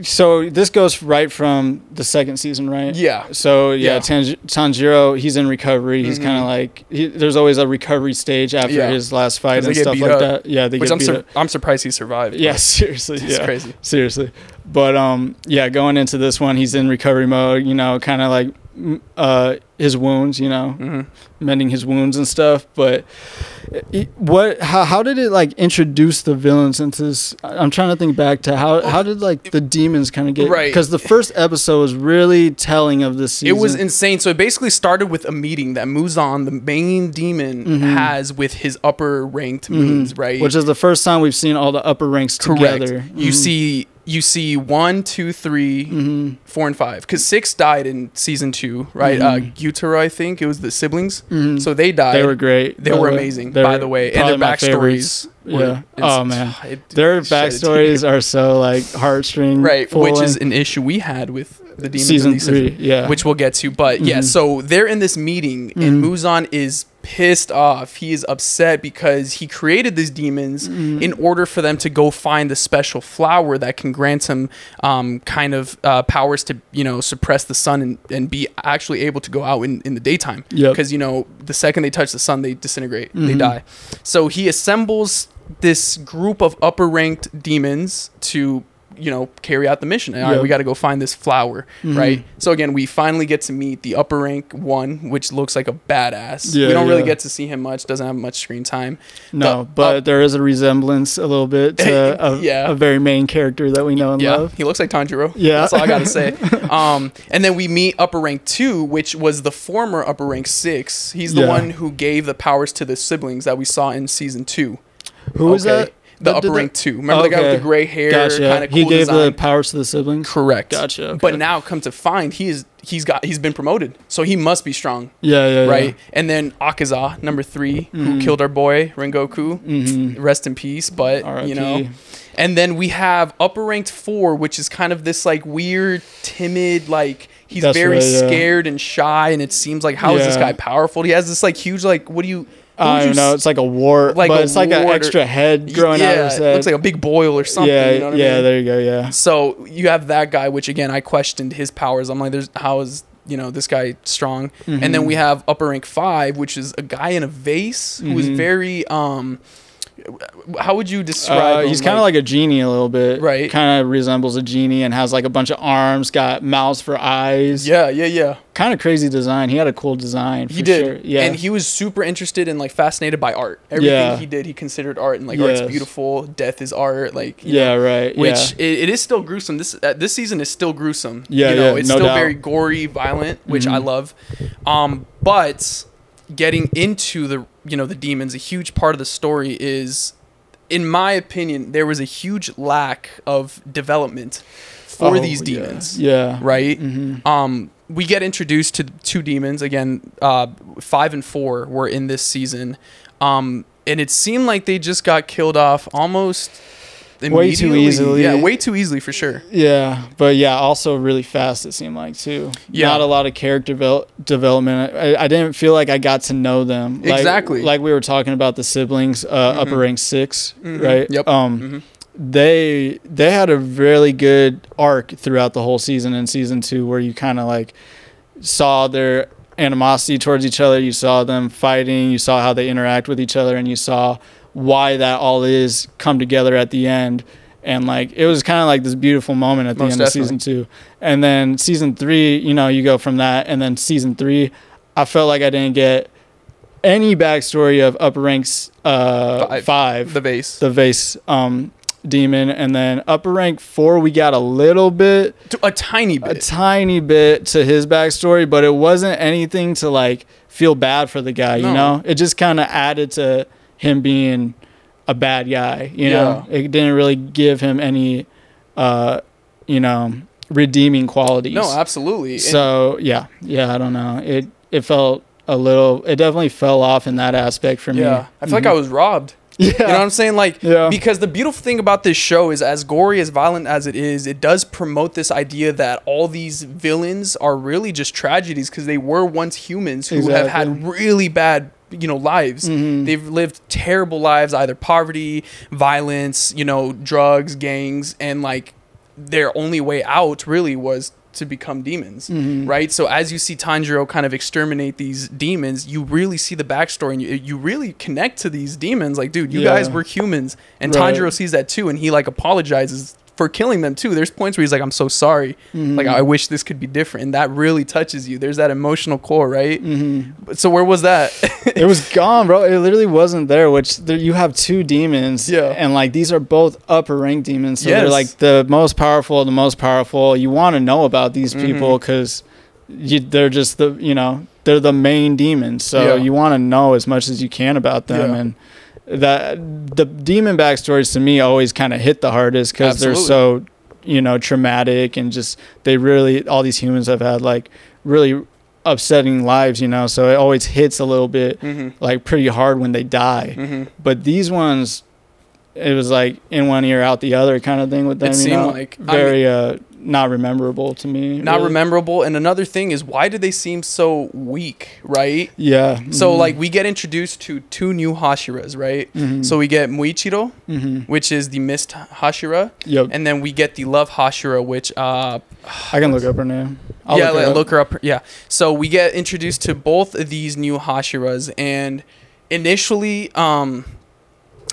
so this goes right from the second season, right? Yeah. So yeah, Yeah. Tanj- Tanjiro, he's in recovery. He's Mhm. kind of like he, there's always a recovery stage after Yeah. his last fight and stuff like up. that. Yeah, they Which get I'm beat sur- up. I'm surprised he survived. Yeah, seriously. it's yeah. crazy. seriously but um yeah going into this one he's in recovery mode you know kind of like uh his wounds you know hmm mending his wounds and stuff but it, what how, how did it like introduce the villains into this i'm trying to think back to how how did like the demons kind of get Right. because the first episode was really telling of this season It was insane. So it basically started with a meeting that Muzan, the main demon, Mhm. has with his upper ranked moons, right? Mm-hmm. which is the first time we've seen all the upper ranks Correct. together You Mhm. see, you see one, two, three, Mhm. four, and five. Because six died in season two, right? Uh, Mhm. Gyutaro, I think it was the siblings. Mhm. So they died. they were great They were amazing, by the way, and their backstories. favorites. Were- Yeah. Oh, man. it- Their shed a tear. backstories are so like heartstring, right? full Which is an issue we had with the demons season in these seasons, three. Yeah, which we'll get to. But yeah, Mhm. so they're in this meeting, and Mhm. Muzan is pissed off. He is upset because he created these demons Mhm. in order for them to go find the special flower that can grant him um, kind of uh, powers to you know suppress the sun and, and be actually able to go out in, in the daytime Yep. because you know the second they touch the sun they disintegrate they Mhm. die so he assembles this group of upper ranked demons to you know carry out the mission and all right, Yep. we got to go find this flower Mhm. right so again we finally get to meet the upper rank one which looks like a badass Yeah, we don't really get to see him much doesn't have much screen time no, the- but uh, there is a resemblance a little bit to a, Yeah. a very main character that we know and yeah, love. he looks like Tanjiro. Yeah. that's all I gotta say. Um, and then we meet Upper Rank Two, which was the former Upper Rank Six. He's the Yeah. one who gave the powers to the siblings that we saw in season two. Who was Okay? that? The That Upper Rank Two. Remember the guy with the gray hair, Gotcha. kind of cool he gave design. the powers to the siblings. Correct. Gotcha. okay. But now, come to find, he is he's got he's been promoted, so he must be strong, yeah, yeah, yeah. right? And then Akaza, number 3 who Mhm. killed our boy Rengoku. Mm-hmm. Rest in peace, but you know. And then we have upper ranked four, which is kind of this like weird, timid, like he's That's very right, yeah. scared and shy, and it seems like how is this guy powerful? He has this like huge like what do you? I don't know. It's like a wart, like but a it's like an extra head growing yeah, out of his it head. looks like a big boil or something. yeah, you know yeah. I mean? There you go. Yeah. So you have that guy, which again I questioned his powers. I'm like, there's how is you know this guy strong? And then Mhm. we have upper rank five, which is a guy in a vase who is Mhm. very um how would you describe? Uh, him? he's kind of like a genie a little bit. Right. Kind of resembles a genie and has like a bunch of arms, got mouths for eyes. yeah, yeah, yeah. Kind of crazy design. He had a cool design. He did, Sure. Yeah. and he was super interested and like fascinated by art. Everything Yeah. he did, he considered art, and like art's beautiful. Death is art. Like you yeah. know, Right. which yeah. it, it is still gruesome. This uh, this season is still gruesome. Yeah, you know, yeah, it's no still doubt. very gory, violent, which I Mhm. love. Um, but getting into the you know the demons, a huge part of the story is, in my opinion, there was a huge lack of development for Oh, these demons. Yeah. Right. hmm Um, we get introduced to two demons again. Uh, five and four were in this season, um, and it seemed like they just got killed off almost Way too easily. Yeah, way too easily for sure. Yeah, but yeah, also really fast. It seemed like too. Yeah. Not a lot of character devel- development. I, I didn't feel like I got to know them. Like, Exactly. Like we were talking about the siblings, uh, Mhm. upper rank 6 Mhm. right? Yep. Um, Mhm. they they had a really good arc throughout the whole season in season two, where you kind of like saw their animosity towards each other. You saw them fighting. You saw how they interact with each other, and you saw why that all is come together at the end. And like it was kind of like this beautiful moment at the Most end of season two. And then season three, you know, you go from that, and then season three, I felt like I didn't get any backstory of upper ranks uh, Five. five The base. the vase um demon and then upper rank four we got a little bit a tiny bit, a tiny bit to his backstory but it wasn't anything to like feel bad for the guy you know it just kind of added to him being a bad guy you know? It didn't really give him any uh you know redeeming qualities. No, absolutely. And- so yeah. Yeah i don't know. It it felt a little it definitely fell off in that aspect for me. Yeah, I feel like I was robbed. yeah You know what I'm saying? Like, Yeah. because the beautiful thing about this show is, as gory, as violent as it is, it does promote this idea that all these villains are really just tragedies because they were once humans who have had really bad, you know, lives. Mhm. They've lived terrible lives, either poverty, violence, you know, drugs, gangs, and like their only way out really was to become demons Mhm. right? So as you see Tanjiro kind of exterminate these demons, you really see the backstory and you, you really connect to these demons. Like, dude, you Yeah. guys were humans, and Right. Tanjiro sees that too, and he like apologizes for killing them too. There's points where he's like, "I'm so sorry. Mhm. Like, I wish this could be different," and that really touches you. There's that emotional core, right? Mhm. So where was that? it was gone, bro. It literally wasn't there. Which there, you have two demons, Yeah. and like these are both upper rank demons, so they're like the most powerful, the most powerful. You want to know about these Mhm. people because they're just the you know they're the main demons. So Yeah. you want to know as much as you can about them, Yeah. and that the demon backstories to me always kind of hit the hardest because they're so you know traumatic and just they really all these humans have had like really upsetting lives, you know. So it always hits a little bit mm-hmm. like pretty hard when they die. Mm-hmm. But these ones, it was like in one ear out the other kind of thing with them. It you seemed know? like- I very uh, not rememberable to me. Not really. rememberable. And another thing is, why do they seem so weak, right? Yeah. So mhm, like we get introduced to two new Hashiras, right? mhm, So we get Muichiro, mhm. which is the mist Hashira, yep. and then we get the love Hashira, which uh I can look up her name. I'll yeah, look her look her up. Yeah. So we get introduced to both of these new Hashiras, and initially, um,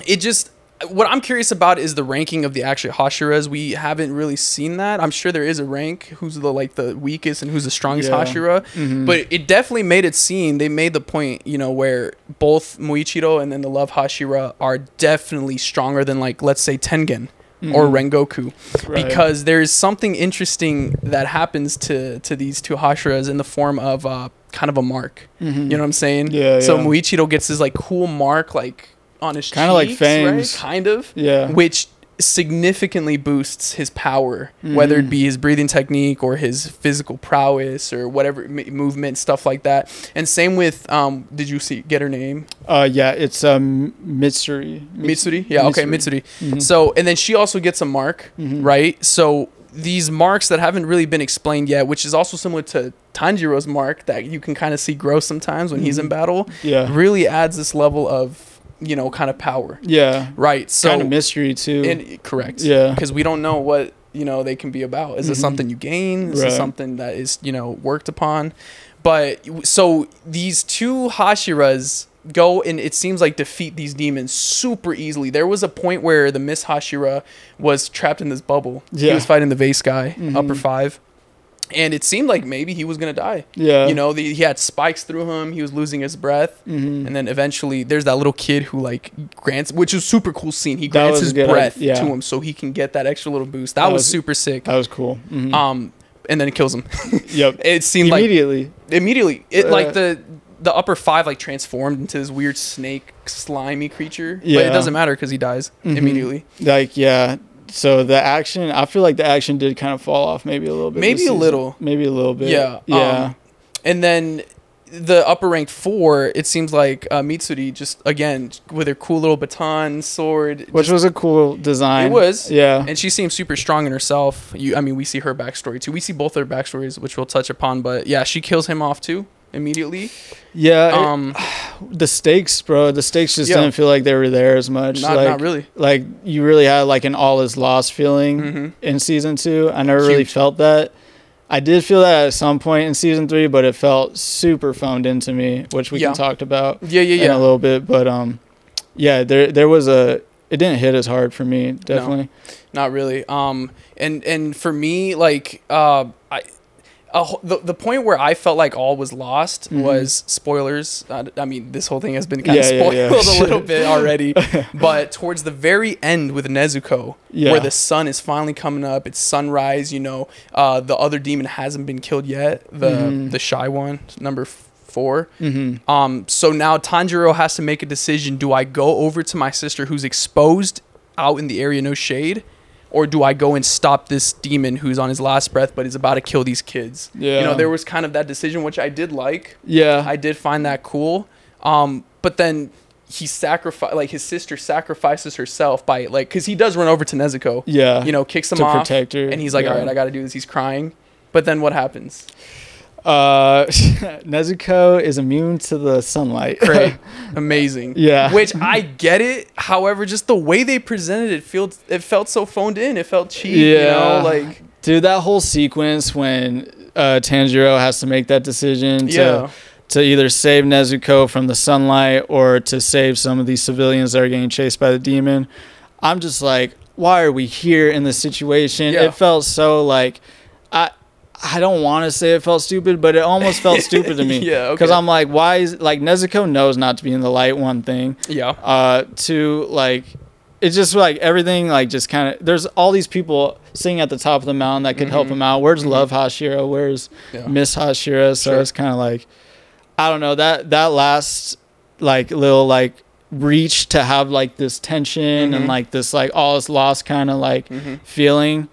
it just what I'm curious about is the ranking of the actual Hashiras. We haven't really seen that. I'm sure there is a rank who's the like the weakest and who's the strongest Yeah. Hashira. Mhm. But it definitely made it seem they made the point, you know, where both Muichiro and then the Love Hashira are definitely stronger than like let's say Tengen or Mhm. Rengoku Right. because there's something interesting that happens to to these two Hashiras in the form of uh, kind of a mark. Mhm. You know what I'm saying? Yeah, So yeah. Muichiro gets his like cool mark like on his Kinda like fangs. right? Kind of, Yeah. which significantly boosts his power, whether it Mhm. be his breathing technique or his physical prowess or whatever m- movement stuff like that. And same with um, did you see get her name? Uh, yeah, it's um Mitsuri. Mitsuri. Yeah, okay, Mitsuri. Mhm. So and then she also gets a mark, Mhm. right? So these marks that haven't really been explained yet, which is also similar to Tanjiro's mark that you can kind of see grow sometimes when he's in Mhm. battle, Yeah. really adds this level of you know kind of power, Yeah. right? So kind of mystery too. and correct, Yeah. because we don't know what you know they can be about. Is it Mhm. something you gain? Is Right. it something that is you know worked upon? But so these two Hashiras go and it seems like defeat these demons super easily. There was a point where the Mist Hashira was trapped in this bubble. Yeah. He was fighting the vase guy, Mhm. upper five, and it seemed like maybe he was gonna die. Yeah. You know, the, he had spikes through him. He was losing his breath. Mhm. And then eventually, there's that little kid who like grants, which is super cool scene. He grants his good, breath yeah. to him so he can get that extra little boost. That, That was, was- super sick. That was cool. Mhm. Um, and then it kills him. yep. it seemed like Immediately. immediately it Uh, like the the upper five like transformed into this weird snake slimy creature. But Yeah. it doesn't matter because he dies Mhm. immediately. Like yeah. So the action, I feel like the action did kind of fall off maybe a little bit. Maybe a little. Maybe a little bit. Yeah, Yeah. um, And then the upper ranked four, it seems like uh, Mitsuri just again with her cool little baton sword. Which just- was a cool design. It was. Yeah. and she seems super strong in herself. You, I mean, we see her backstory too. We see both their backstories, which we'll touch upon. But yeah, she kills him off too immediately. Yeah. it- Um, the stakes, bro. The stakes just Yeah. didn't feel like they were there as much. not like, not really. like you really had like an all is lost feeling hmm in season two. I never really felt that. I did feel that at some point in season three, but it felt super phoned into me, which we Yeah. can talk about Yeah, yeah, in a little bit. But um, yeah, there there was a it didn't hit as hard for me, definitely. Not really. Um, and and for me, like, uh, I. A, the, the point where I felt like all was lost Mhm. was spoilers. Uh, I mean, this whole thing has been kind Yeah, of yeah, spoiled yeah. a little bit already. but towards the very end with Nezuko, Yeah. where the sun is finally coming up, it's sunrise. You know, uh, the other demon hasn't been killed yet. The Mhm. the shy one, number f- four. Mm-hmm. Um, so now Tanjiro has to make a decision. Do I go over to my sister who's exposed out in the area, no shade? Or do I go and stop this demon who's on his last breath but is about to kill these kids? Yeah. You know, there was kind of that decision, which I did like. Yeah. I did find that cool. Um, but then he sacrifice like his sister sacrifices herself by like because he does run over to Nezuko. yeah. You know, kicks him to off, protect her. and he's like, Yeah. "All right, I got to do this." He's crying, but then what happens? Uh, Nezuko is immune to the sunlight. Great, amazing. Yeah. Which I get it. However, just the way they presented it felt it felt so phoned in. It felt cheap. You Yeah. know, like Dude, that whole sequence when uh, Tanjiro has to make that decision to yeah, to either save Nezuko from the sunlight or to save some of these civilians that are getting chased by the demon. I'm just like, why are we here in this situation? Yeah. It felt so like I don't want to say it felt stupid, but it almost felt stupid to me. Yeah, okay. Because I'm like, why is like Nezuko knows not to be in the light. One thing, yeah, uh, to like, it's just like everything like just kind of. There's all these people sitting at the top of the mountain that could help Mhm. him out. Where's Mhm. Love Hashira? Where's yeah. Mist Hashira? So Sure. it's kind of like, I don't know that that last like little like reach to have like this tension Mhm. and like this like all is lost kind of like Mhm. feeling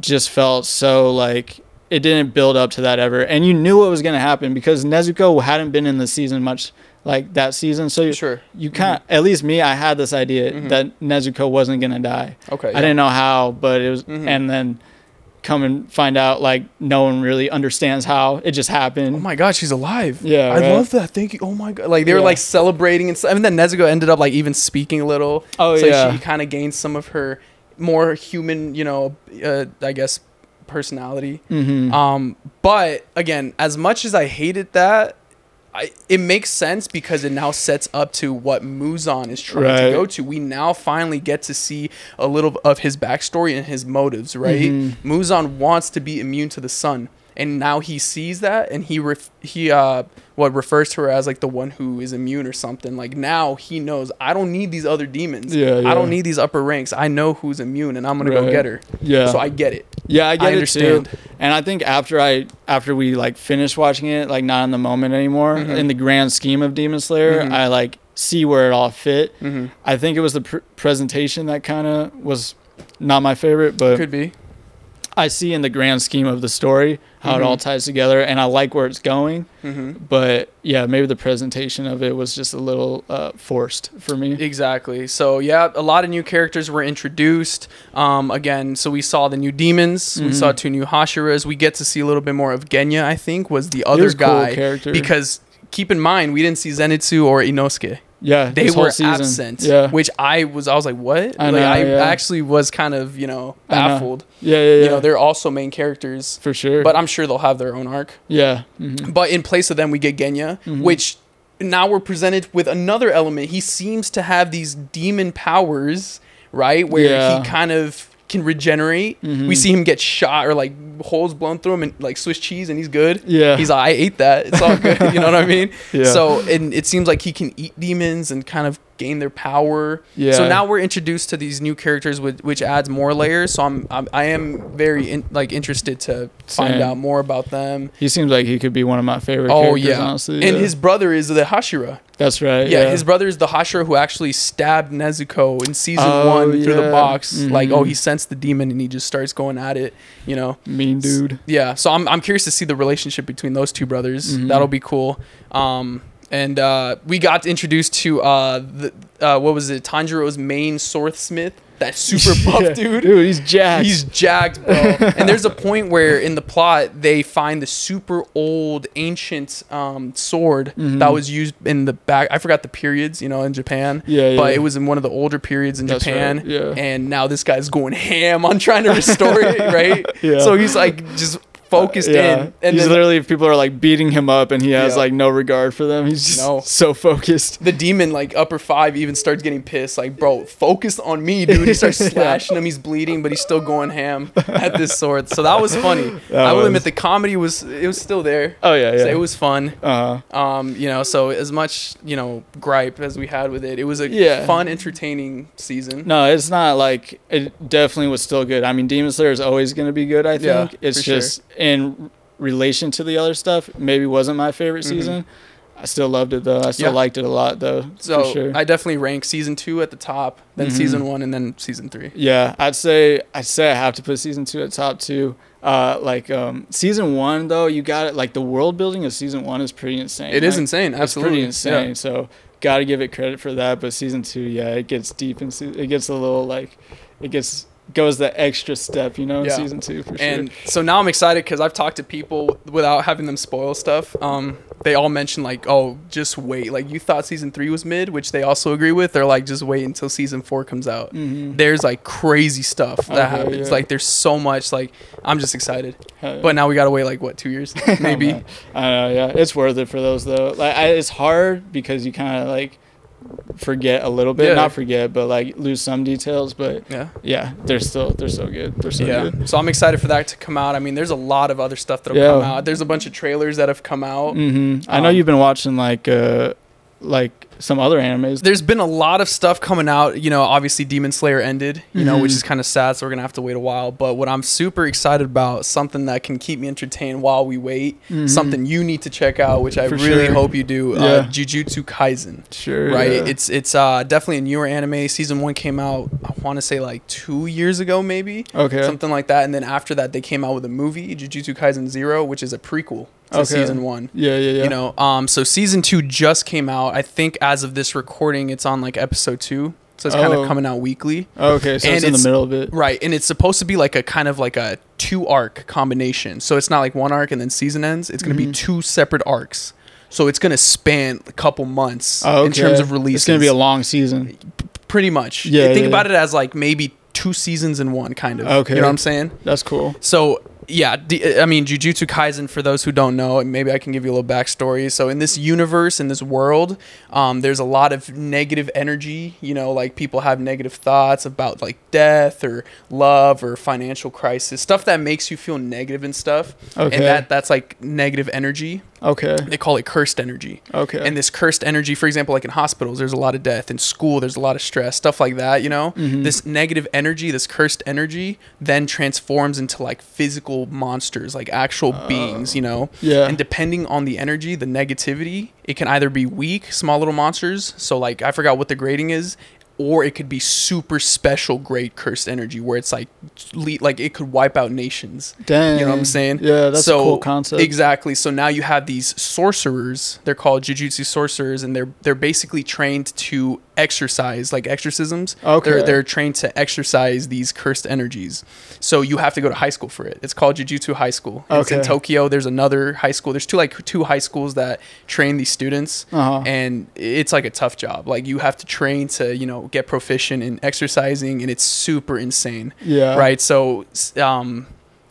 just felt so like it didn't build up to that ever and you knew what was going to happen because Nezuko hadn't been in the season much like that season so you, Sure. you kind at least me I had this idea Mhm. that Nezuko wasn't going to die Okay. I didn't know how but it was Mhm. and then come and find out like no one really understands how it just happened Oh my god, she's alive. Yeah, I right. love that. Thank you. Oh my god, like they were like celebrating and stuff. I mean, then Nezuko ended up like even speaking a little. Oh, so yeah. she kind of gained some of her more human, you know, uh, I guess personality. mm-hmm. Um, but again, as much as I hated that, I, it makes sense because it now sets up to what Muzan is trying to go to. We now finally get to see a little of his backstory and his motives, right? Mhm. Muzan wants to be immune to the sun, and now he sees that, and he ref- he uh what refers to her as like the one who is immune or something. Like now he knows I don't need these other demons. Yeah, I don't need these upper ranks. I know who's immune, and I'm gonna go get her. yeah So I get it. Yeah, I get I it understand. too. And I think after I after we like finished watching it, like not in the moment anymore, Mhm. in the grand scheme of Demon Slayer, Mhm. I like see where it all fit. hmm I think it was the pr- presentation that kind of was not my favorite, but Could be. I see in the grand scheme of the story how it all Mhm. ties together, and I like where it's going. hmm But yeah, maybe the presentation of it was just a little uh, forced for me. Exactly. So yeah, a lot of new characters were introduced. Um, again, so we saw the new demons. We Mhm. saw two new Hashiras. We get to see a little bit more of Genya. I think was the other was a cool guy character. because keep in mind we didn't see Zenitsu or Inosuke. Yeah, They were absent. Yeah, Which I was. I was like, what? I like know, I yeah. actually was kind of you know I know. baffled. yeah, yeah, yeah. You know, they're also main characters, for sure. but I'm sure they'll have their own arc. yeah, mhm. But in place of them, we get Genya, Mhm. which now we're presented with another element. He seems to have these demon powers, right? Where Yeah. he kind of can regenerate. We mm-hmm. see him get shot or like holes blown through him and like Swiss cheese and he's good. Yeah. He's like, I ate that. It's all good. you know what I mean? Yeah. So and it seems like he can eat demons and kind of gain their power. Yeah. So now we're introduced to these new characters with which adds more layers. So I'm, I'm I am very in, like interested to find Same. out more about them. He seems like he could be one of my favorite. Oh characters, yeah. honestly. and yeah. his brother is the Hashira. that's right. Yeah, his brother is the Hashira who actually stabbed Nezuko in season Oh, one through the yeah. box. Like, oh, Mhm. he sensed the demon and he just starts going at it. You know. mean dude. Yeah. So I'm I'm curious to see the relationship between those two brothers. Mhm. That'll be cool. Um, and uh, we got introduced to uh, the uh, what was it? Tanjiro's main swordsmith. That super buff Yeah. dude. Dude, he's jacked. He's jacked, bro. and there's a point where in the plot they find the super old ancient um, sword Mhm. that was used in the back. I forgot the periods, you know, in Japan. Yeah, But it was in one of the older periods in That's Japan. right, yeah. And now this guy's going ham on trying to restore it, right? Yeah. So he's like just focused yeah. in. And he's then literally if people are like beating him up and he has Yeah. like no regard for them. He's just No. so focused. the demon, like upper five, even starts getting pissed. Like, bro, focus on me, dude. He starts slashing him. He's bleeding, but he's still going ham at this sword. So that was funny. That I will was- admit the comedy was it was still there. Oh yeah, yeah. So it was fun. uh Um, you know, so as much you know gripe as we had with it, it was a Yeah. fun, entertaining season. No, it's not like it definitely was still good. I mean, Demon Slayer is always going to be good, I Yeah, think. it's just sure. In relation to the other stuff, maybe wasn't my favorite Mhm. season. I still loved it though. I still Yeah. liked it a lot though. So for sure. I definitely rank season two at the top, then Mhm. season one, and then season three. Yeah, I'd say I'd say I have to put season two at top two. Uh, like um, season one though, you got it. Like the world building of season one is pretty insane. It is Like, insane. It's Absolutely pretty insane. Yeah. So got to give it credit for that. But season two, yeah, it gets deep and it gets a little like it gets goes the extra step, you know, in Yeah. season two for sure. And so now I'm excited because I've talked to people without having them spoil stuff. Um, they all mention like, oh, just wait. Like you thought season three was mid, which they also agree with. They're like, just wait until season four comes out. Mhm. There's like crazy stuff that Okay, happens. yeah. Like there's so much. Like I'm just excited. Yeah. But now we gotta wait like what two years maybe. I know, yeah, it's worth it for those though. Like, I, it's hard because you kind of like forget a little bit, Yeah. not forget, but like lose some details. But yeah. yeah, they're still they're so good. They're so yeah. good. So I'm excited for that to come out. I mean, there's a lot of other stuff that'll Yeah. come out. There's a bunch of trailers that have come out. hmm I know Um, you've been watching like uh like some other animes. there's been a lot of stuff coming out. You know, obviously Demon Slayer ended, you know, which Mhm. is kind of sad. So we're gonna have to wait a while. But what I'm super excited about, something that can keep me entertained while we wait, Mhm. something you need to check out, which I For really sure. hope you do. Uh, Yeah. Jujutsu Kaisen. Sure. Right, yeah. it's it's uh, definitely a newer anime. Season one came out, I want to say like two years ago, maybe okay. something like that. And then after that, they came out with a movie, Jujutsu Kaisen Zero, which is a prequel to Okay. season one Yeah, yeah, yeah. you know um so season two just came out i think as of this recording it's on like episode two so it's kind Oh. of coming out weekly oh, okay, so and it's in the it's- middle of it. right and it's supposed to be like a kind of like a two arc combination so it's not like one arc and then season ends it's going to be mm-hmm. two separate arcs so it's going to span a couple months Oh, in terms of release. It's gonna be a long season. pretty much Yeah, think yeah, about it as like maybe two seasons in one kind of Okay. you know what i'm saying That's cool. so yeah, D- I mean Jujutsu Kaisen. For those who don't know, maybe I can give you a little backstory. So in this universe, in this world, um, there's a lot of negative energy. You know, like people have negative thoughts about like death or love or financial crisis, stuff that makes you feel negative and stuff. Okay. And that that's like negative energy. Okay. They call it cursed energy. Okay. And this cursed energy, for example, like in hospitals, there's a lot of death. In school, there's a lot of stress, stuff like that, you know? Mhm. This negative energy, this cursed energy, then transforms into like physical monsters, like actual beings, you know? yeah. And depending on the energy, the negativity, it can either be weak, small little monsters. So, like, I forgot what the grading is. Or it could be super special, great cursed energy, where it's like, le- like it could wipe out nations. Dang. You know what I'm saying? Yeah, that's So, a cool concept. Exactly. So now you have these sorcerers. They're called jujutsu sorcerers, and they're they're basically trained to exercise, like exorcisms. Okay. They're they're trained to exercise these cursed energies. So you have to go to high school for it. It's called Jujutsu High School. It's in Okay. Tokyo. There's another high school. There's two like two high schools that train these students. Uh-huh. And it's like a tough job. Like you have to train to, you know, get proficient in exercising and it's super insane yeah. right? So, um,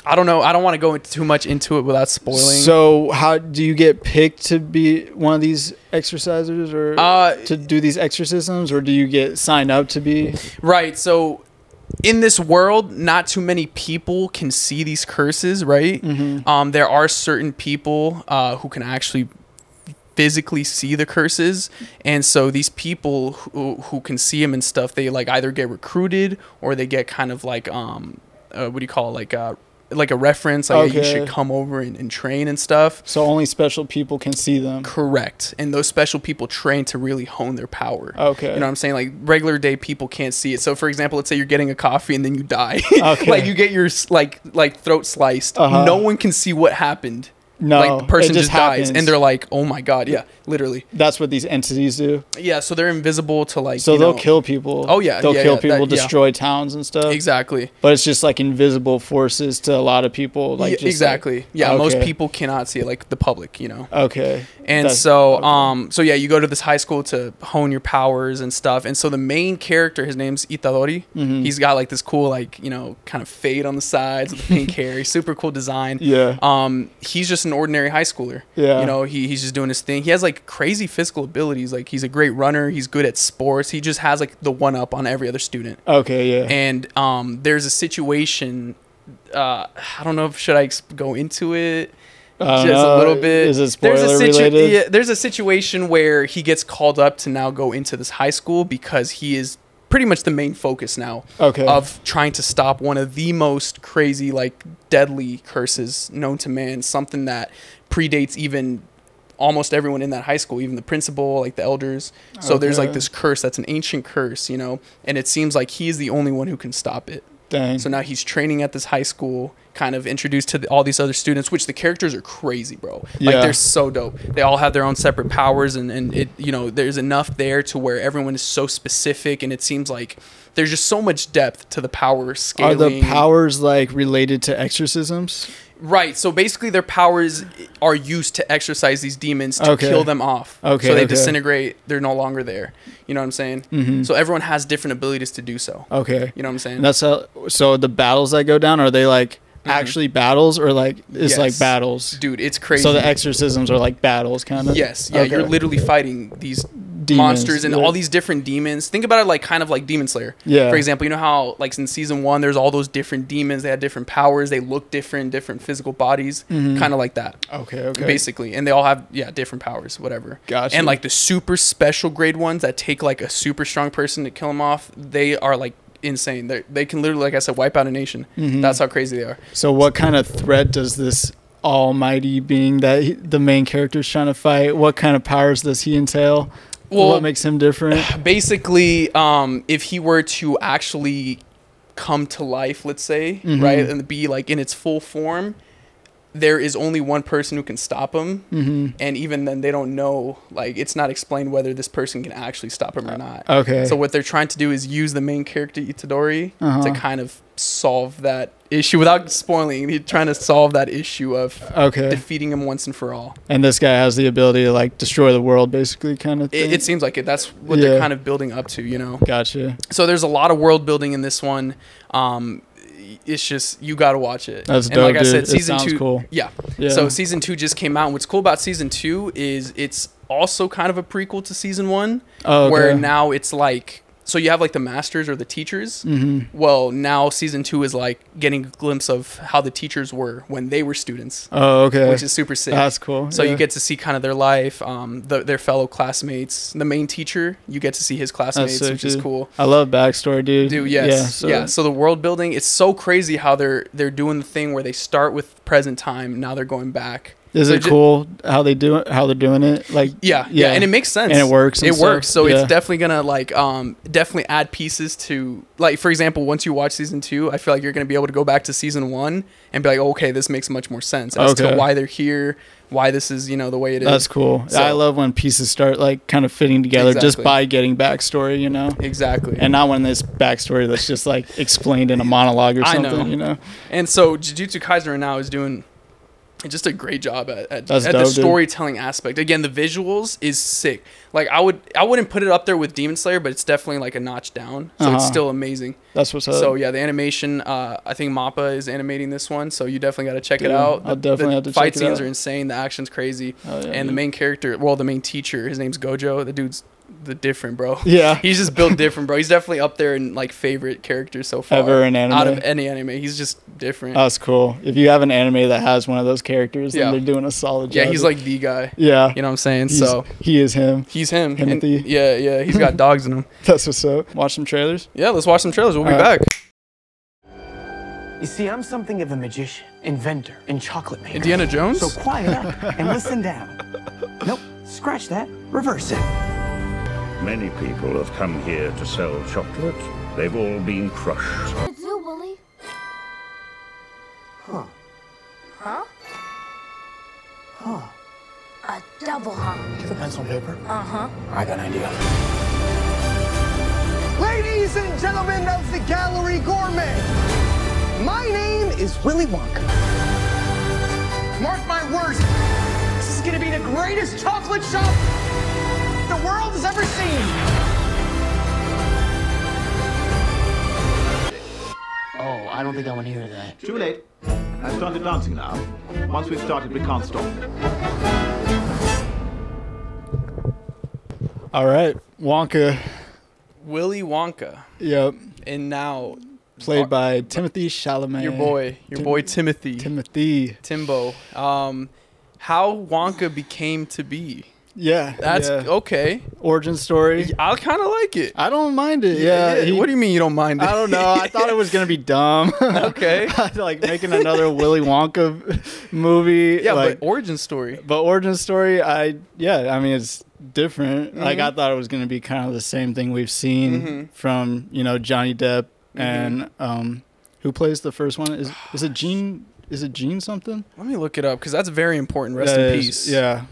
I don't know. I don't want to go into too much into it without spoiling. So how do you get picked to be one of these exercisers or uh, to do these exorcisms or do you get signed up to be right. So in this world, not too many people can see these curses, right? Mm-hmm. Um, there are certain people uh, who can actually physically see the curses and so these people who, who can see them and stuff they like either get recruited or they get kind of like um uh, what do you call it like uh like a reference like hey, you should come over and, and train and stuff so only special people can see them correct and those special people train to really hone their power okay you know what I'm saying? Like regular day people can't see it. So for example, let's say you're getting a coffee and then you die. Okay. like you get your like like throat sliced. Uh-huh. No one can see what happened. no like the person it just, dies and they're like, "Oh my god." Yeah, literally. that's what these entities do Yeah, so they're invisible to like so they'll know- kill people Oh, yeah, they'll yeah, kill yeah, people that- yeah. destroy towns and stuff Exactly. but it's just like invisible forces to a lot of people like Yeah, just like- exactly. yeah, most people cannot see it like the public, you know. okay And That's- so, okay. um, so yeah, you go to this high school to hone your powers and stuff. And so the main character, his name's Itadori. Mhm. He's got like this cool, like you know, kind of fade on the sides with the pink hair. He's super cool design. yeah Um, he's just an ordinary high schooler. yeah You know, he, he's just doing his thing. He has like crazy physical abilities. Like he's a great runner. He's good at sports. He just has like the one up on every other student. okay yeah And um, there's a situation. Uh, I don't know if should I ex- go into it I just a little bit. is it there's spoiler a situ- related Yeah, there's a situation where he gets called up to now go into this high school because he is pretty much the main focus now okay of trying to stop one of the most crazy, like deadly curses known to man. Something that predates even almost everyone in that high school, even the principal, like the elders. So there's like this curse that's an ancient curse, you know, and it seems like he is the only one who can stop it. dang So now he's training at this high school, kind of introduced to the, all these other students, which the characters are crazy, bro. Like Yeah. they're so dope. They all have their own separate powers, and and it you know there's enough there to where everyone is so specific, and it seems like there's just so much depth to the power scaling. Are the powers like related to exorcisms? Right? So basically, their powers are used to exercise these demons to Okay. kill them off. Okay, So they okay. disintegrate. They're no longer there. You know what I'm saying? Mm-hmm. So everyone has different abilities to do so. okay, You know what I'm saying? and that's how. So the battles that go down are they like Mhm. actually battles or like it's like battles? Dude, it's crazy. So the exorcisms are like battles, kind of. Yes, yeah, you're literally fighting these Demons, monsters and yeah. all these different demons. Think about it like kind of like Demon Slayer. Yeah. For example, you know how like in season one, there's all those different demons. They had different powers. They look different, different physical bodies, Mhm. kind of like that, Okay. Okay. basically. And they all have yeah different powers, whatever. Gotcha. And like the super special grade ones that take like a super strong person to kill them off, they are like insane. They they can literally, like I said, wipe out a nation. Mhm. That's how crazy they are. So what kind of threat does this almighty being that he, the main character is trying to fight? What kind of powers does he entail? Well- what makes him different? basically um if he were to actually come to life let's say Mhm. right and be like in its full form there is only one person who can stop him hmm and even then they don't know like it's not explained whether this person can actually stop him or not Okay. so what they're trying to do is use the main character itadori Uh-huh. to kind of solve that issue without spoiling he's trying to solve that issue of okay. defeating him once and for all And this guy has the ability to like destroy the world, basically, kind of thing. it, it seems like it that's what Yeah. they're kind of building up to you know gotcha. so there's a lot of world building in this one. Um, it's just you got to watch it. That's and dope, like I dude. said, It season two. cool. Yeah. Yeah. So season two just came out. And what's cool about season two is it's also kind of a prequel to season one, oh, okay. where now it's like so you have like the masters or the teachers. hmm Well, now season two is like getting a glimpse of how the teachers were when they were students, Oh, okay. which is super sick. That's cool. So yeah. you get to see kind of their life, um, the, their fellow classmates. The main teacher, you get to see his classmates, sick, which is cool. I love backstory, dude. Dude, yes, Yeah. yeah. So, So, the world building, it's so crazy how they're they're doing the thing where they start with present time, now they're going back. Is it ju- cool how they do it? How they're doing it? Like, Yeah, yeah, and it makes sense. And it works and It works. So Yeah. it's definitely gonna like um definitely add pieces to like for example, once you watch season two, I feel like you're gonna be able to go back to season one and be like, okay, this makes much more sense as Okay. to why they're here, why this is you know the way it is. that's cool. So- I love when pieces start like kind of fitting together just by getting backstory, you know. exactly. And not when this backstory that's just like explained in a monologue or something, know. you know. And so Jujutsu Kaisen right now is doing and just a great job at, at, at the dope, dude. storytelling aspect. Again, the visuals is sick. Like I would I wouldn't put it up there with Demon Slayer, but it's definitely like a notch down. So it's Uh-huh. still amazing. That's what's up. So yeah, the animation. Uh, I think Mappa is animating this one, so you definitely got to check Dude, it out. I'll The- definitely the have to fight check it scenes out. are insane. The action's crazy, Oh, yeah, and the main character, well, the main teacher, his name's Gojo. The dude's the different, bro. Yeah. he's just built different, bro. He's definitely up there in like favorite characters so far Ever in anime? Out of any anime, he's just different. That's cool. If you have an anime that has one of those characters, then Yeah. they're doing a solid job. yeah, he's like the guy. yeah. You know what I'm saying? He's- so he is him. he's him. And- Timothy. yeah, yeah. He's got dogs in him. That's what's up. Watch some trailers. Yeah, let's watch some trailers. We'll be All right. back. You see, I'm something of a magician, inventor, and chocolate maker. Indiana Jones. So quiet up and listen down. Nope, scratch that. Reverse it. Many people have come here to sell chocolate. They've all been crushed. It's you, Willy. Huh? Huh? Huh. A double hump. Give a pencil and paper. Uh huh. I got an idea. Ladies and gentlemen of the Gallery Gourmet, my name is Willy Wonka. Mark my words, this is gonna be the greatest chocolate shop the world has ever seen. Oh, I don't think I want to hear that. Too late. I've started dancing now. Once we've started, we can't stop. All right. Wonka. Willy Wonka, Yep. and now Played by Timothy Chalamet. your boy, your Tim- boy Timothy, Timothy. Timbo. Um, how Wonka became to be. Yeah. That's yeah. okay. origin story. I kind of like it. I don't mind it. Yeah. he- what do you mean you don't mind it? I don't know. I thought it was gonna be dumb. Okay. like making another Willy Wonka movie. yeah, like, but origin story. But origin story, I yeah, I mean it's different. Like Mm-hmm. I thought it was gonna be kind of the same thing we've seen from you know Johnny Depp Mm-hmm. and um, who plays the first one? Is is it Gene? Is it Gene something? Let me look it up because that's very important. Rest That in is- peace. Yeah.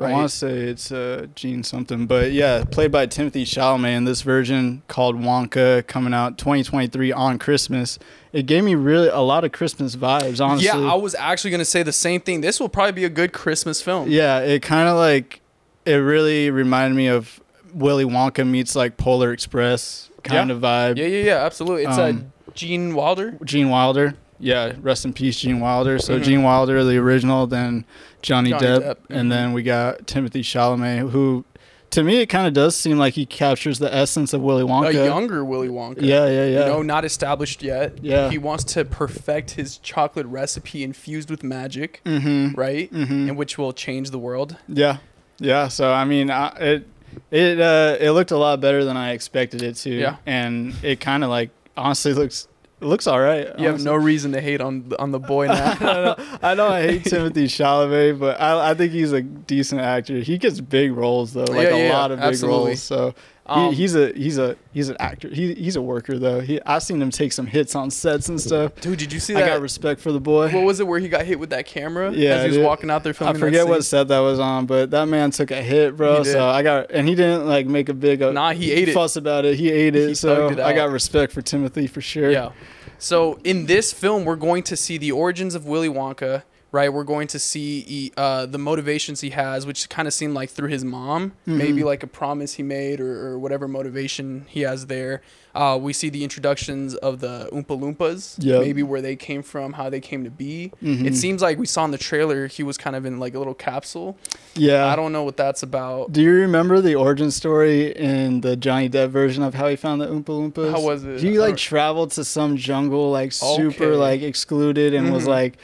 Right. I want to say it's uh, Gene something, but yeah, played by Timothée Chalamet in this version called Wonka, coming out 2023 on Christmas. It gave me really a lot of Christmas vibes, honestly. Yeah, I was actually gonna say the same thing. This will probably be a good Christmas film. Yeah, it kind of like it really reminded me of Willy Wonka meets like Polar Express kind Yeah. of vibe. yeah, yeah, yeah. Absolutely. It's Um, uh, Gene Wilder. Gene Wilder. Yeah, rest in peace, Gene Wilder. So Gene Wilder, the original, then Johnny, Mm-hmm. Johnny Depp, Depp, mhm. and then we got Timothée Chalamet, who, to me, it kind of does seem like he captures the essence of Willy Wonka. A younger Willy Wonka. Yeah, yeah, yeah. You know, not established yet. Yeah. He wants to perfect his chocolate recipe infused with magic, mm-hmm. right? Mm-hmm. And which will change the world. Yeah, yeah. So I mean, I, it it uh, it looked a lot better than I expected it to. Yeah. and it kind of like honestly looks it looks all right. You have no reason to hate on the- on the boy now. I know I hate Timothée Chalamet, but I, I think he's a decent actor. He gets big roles though, like Yeah, a yeah, lot of big absolutely. roles. So Um, he, he's a he's a he's an actor. He, he's a worker though. He I've seen him take some hits on sets and stuff. Dude, did you see I that? I got respect for the boy. what was it where he got hit with that camera? Yeah, as he was dude. walking out there I filming. that forget what set that was on, but that man took a hit, bro. So I got, and he didn't like make a big uh, Nah, he ate it. fuss about it. He ate it. He so it I got respect for Timothée for sure. Yeah. So in this film, we're going to see the origins of Willy Wonka, right? We're going to see uh, the motivations he has, which kind of seem like through his mom, Mm-hmm. maybe like a promise he made or, or whatever motivation he has there. Uh, we see the introductions of the Oompa Loompas, Yep. maybe where they came from, how they came to be. Mm-hmm. It seems like we saw in the trailer he was kind of in like a little capsule. yeah. I don't know what that's about. Do you remember the origin story in the Johnny Depp version of how he found the Oompa Loompas? How was it? He like traveled to some jungle, like super Okay. Mm-hmm. like excluded, and was like.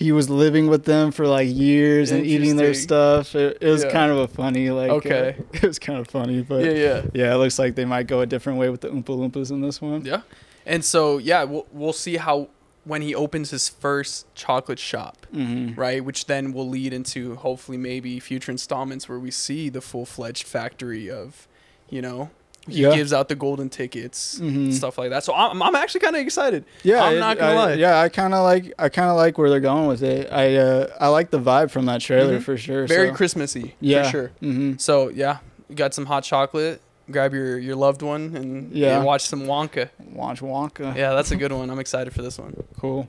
He was living with them for like years and eating their stuff. It, it was Yeah. kind of a funny, like, uh, Okay. it was kind of funny, but Yeah, yeah. yeah, it looks like they might go a different way with the Oompa Loompas in this one. Yeah. And so, yeah, we'll, we'll see how when he opens his first chocolate shop, Mm-hmm. right? Which then will lead into hopefully maybe future installments where we see the full fledged factory of, you know, he Yeah. gives out the golden tickets, Mhm. stuff like that. So I'm, I'm actually kind of excited. Yeah, I'm not gonna I- lie. Yeah, I kind of like I kind of like where they're going with it. I uh, I like the vibe from that trailer for sure. Mm-hmm. Very so. Christmassy, Yeah. for sure. Mm-hmm. So yeah, you got some hot chocolate. Grab your, your loved one and Yeah. and watch some Wonka. Watch Wonka. Yeah, that's a good one. I'm excited for this one. Cool.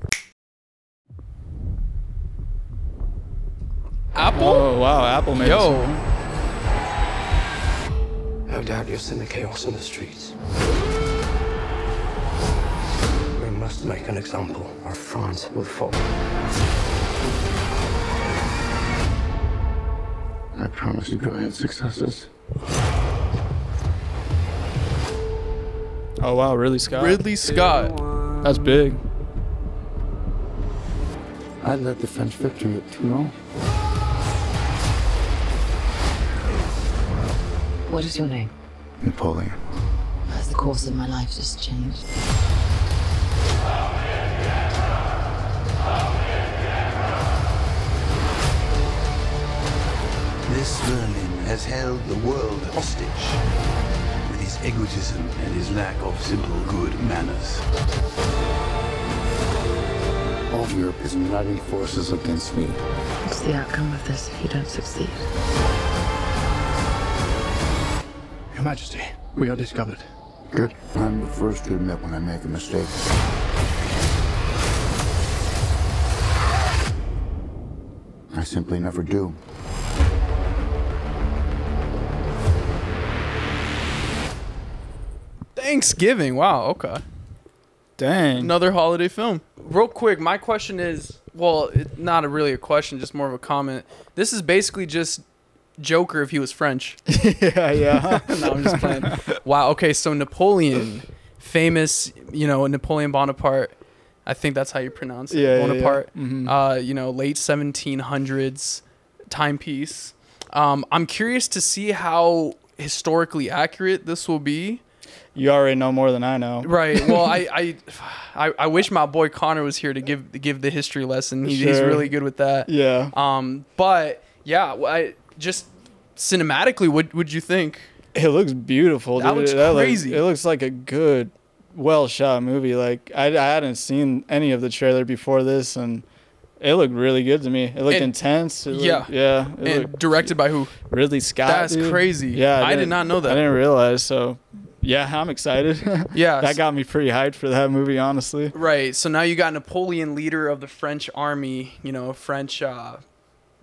Apple. Oh wow, Apple made Yo, No doubt you'll send the chaos in the streets. We must make an example, or France will fall. I promise you brilliant successes. Oh wow, Ridley Scott. Ridley Scott. That's big. I led the French victory at Toulon. What is your name? Napoleon. Has the course of my life just changed? This Merlin has held the world hostage with his egotism and his lack of simple good manners. All of Europe is uniting forces against me. What's the outcome of this if you don't succeed? Your Majesty, we are discovered. Good. I'm the first to admit when I make a mistake. I simply never do. Thanksgiving. Wow. Okay. Dang. Another holiday film. Real quick, my question is well, it, not a really a question, just more of a comment. This is basically just Joker if he was French. yeah, yeah. no, I'm just playing. Wow. Okay, so Napoleon, famous, you know, Napoleon Bonaparte. I think that's how you pronounce it. Yeah, yeah, yeah. Bonaparte. Mhm. Uh, you know, late 1700s timepiece. Um, I'm curious to see how historically accurate this will be. You already know more than I know. Right. Well, I, I, I, I wish my boy Connor was here to give give the history lesson. He, He's really good with that. Yeah. Um. But yeah, I just cinematically, what would you think? It looks beautiful. That dude. looks looks- crazy. it looks like a good, well shot movie. Like I, I hadn't seen any of the trailer before this, and it looked really good to me. It looked And- intense. It looked- yeah. yeah. It And looked- directed by who? Ridley Scott. That's dude. crazy. Yeah, I did didn't- not know that. I didn't realize. So, yeah, I'm excited. Yeah. that got me pretty hyped for that movie. Honestly. Right. So now you got Napoleon, leader of the French army. You know, French, uh,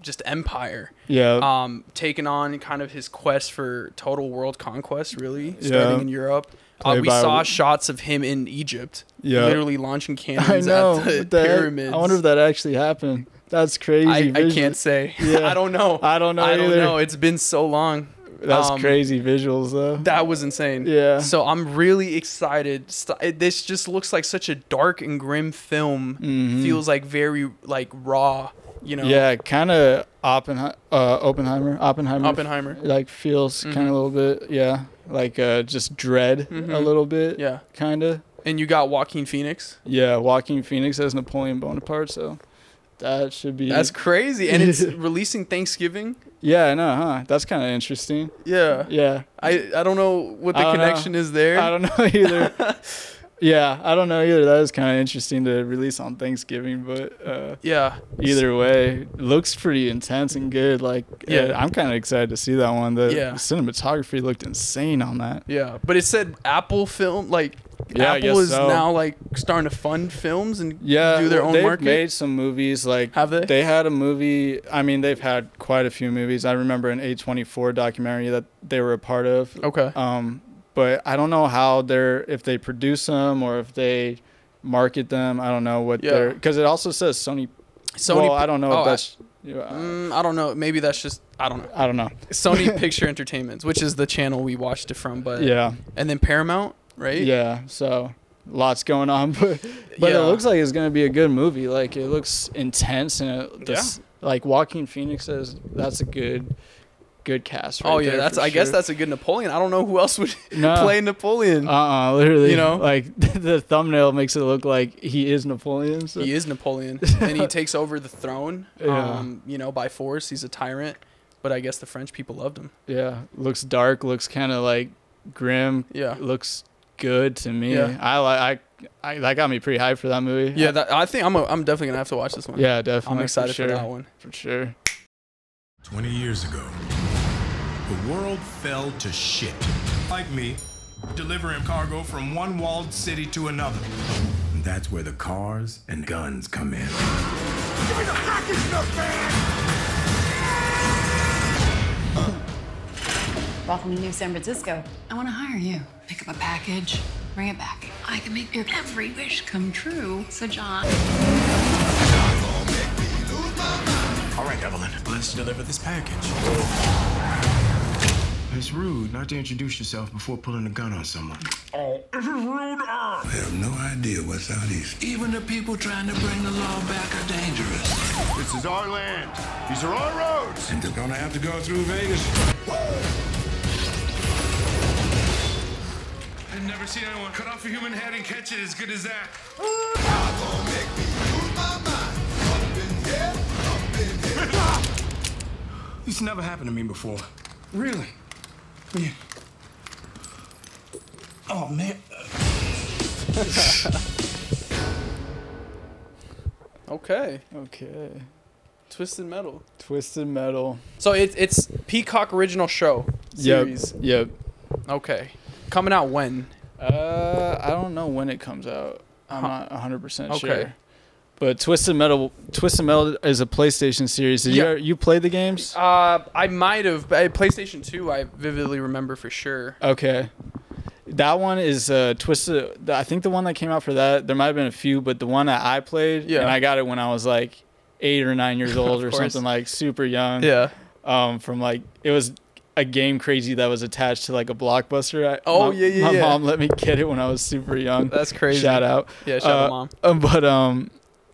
just empire. Yeah. Um, taking on kind of his quest for total world conquest, really Yeah. starting in Europe. Uh, we saw shots of him in Egypt, Yeah. literally launching cannons know. at the what the heck? pyramids. I wonder if that actually happened. That's crazy. I, I can't say. Yeah. I don't know. I don't know I don't know. It's been so long. That's Um, crazy visuals though. That was insane. Yeah. So I'm really excited. This just looks like such a dark and grim film. Mhm. Feels like very like raw. You know. Yeah, kind of Oppenheimer, uh, Oppenheimer, Oppenheimer. Oppenheimer. Like feels kind of a little bit, yeah, like uh, just dread a Mhm. little bit. Yeah. kind of. And you got Joaquin Phoenix. Yeah, Joaquin Phoenix as Napoleon Bonaparte, so that should be. That's crazy. And it's releasing Thanksgiving. yeah, I know, huh? That's kind of interesting. Yeah. Yeah, I I don't know what the don't know. connection is there. I don't know either. yeah, I don't know either. That is kind of interesting to release on Thanksgiving, but uh, Yeah. either way, looks pretty intense and good. Like, Yeah. yeah, I'm kind of excited to see that one. The Yeah. cinematography looked insane on that. Yeah, but it said Apple film like Yeah, Apple is so. now like starting to fund films and Yeah, do their own they've market. made some movies. Like, Have they? They had a movie. I mean, they've had quite a few movies. I remember an A24 documentary that they were a part of. Okay. Um, but I don't know how they're if they produce them or if they market them. I don't know what Yeah. they're because it also says Sony. Sony Well, I don't know oh, if I- that's. yeah, Mm, I don't know. Maybe that's just I don't know. I don't know. Sony Picture Entertainment, which is the channel we watched it from, but Yeah. and then Paramount, right? Yeah. So lots going on, but but Yeah. it looks like it's gonna be a good movie. Like it looks intense and it, this, like Joaquin Phoenix says that's a good good cast. Right oh yeah, there that's for I guess that's a good Napoleon. I don't know who else would No. play Napoleon. Uh uh literally You know? like the thumbnail makes it look like he is Napoleon. So. he is Napoleon, and he takes over the throne. Yeah. Um, you know, by force. He's a tyrant, but I guess the French people loved him. Yeah, looks dark. Looks kind of like grim. Yeah. looks good to me. Yeah. I like. I, I that got me pretty hyped for that movie. Yeah, that, I think I'm a, I'm definitely gonna have to watch this one. Yeah, definitely. I'm excited for, for that one. For sure. 20 years ago, the world fell to shit. Like me, delivering cargo from one walled city to another. And that's where the cars and guns come in. Give me the package stuff, man! Welcome to New San Francisco. I want to hire you. Pick up a package, bring it back. I can make your every wish come true, so John. All right, Evelyn, let's deliver this package. It's rude not to introduce yourself before pulling a gun on someone. Oh, this is rude. Uh. I have no idea what's out east. Even the people trying to bring the law back are dangerous. This is our land. These are our roads. And they're gonna have to go through Vegas. I've never seen anyone cut off a human head and catch it as good as that. This never happened to me before. Really? Yeah. Oh man. Okay. Okay. Twisted Metal. Twisted Metal. So it's it's Peacock original show series. Yep. Yep. Okay. Coming out when? Uh, I don't know when it comes out. I'm Huh. not 100% Okay. sure. But Twisted Metal, Twisted Metal is a PlayStation series. Did Yeah. you you play the games? Uh, I might have. PlayStation Two. I vividly remember for sure. Okay. That one is uh, Twisted. the- I think the one that came out for that, there might have been a few, but the one that I played, Yeah. and I got it when I was like eight or nine years old or course. something like super young. Yeah. Um, from like it was a game crazy that was attached to like a blockbuster. I, Oh, my- yeah, yeah, My yeah. mom let me get it when I was super young. That's crazy. Shout out. Yeah, shout out, Uh, mom. uh, But um,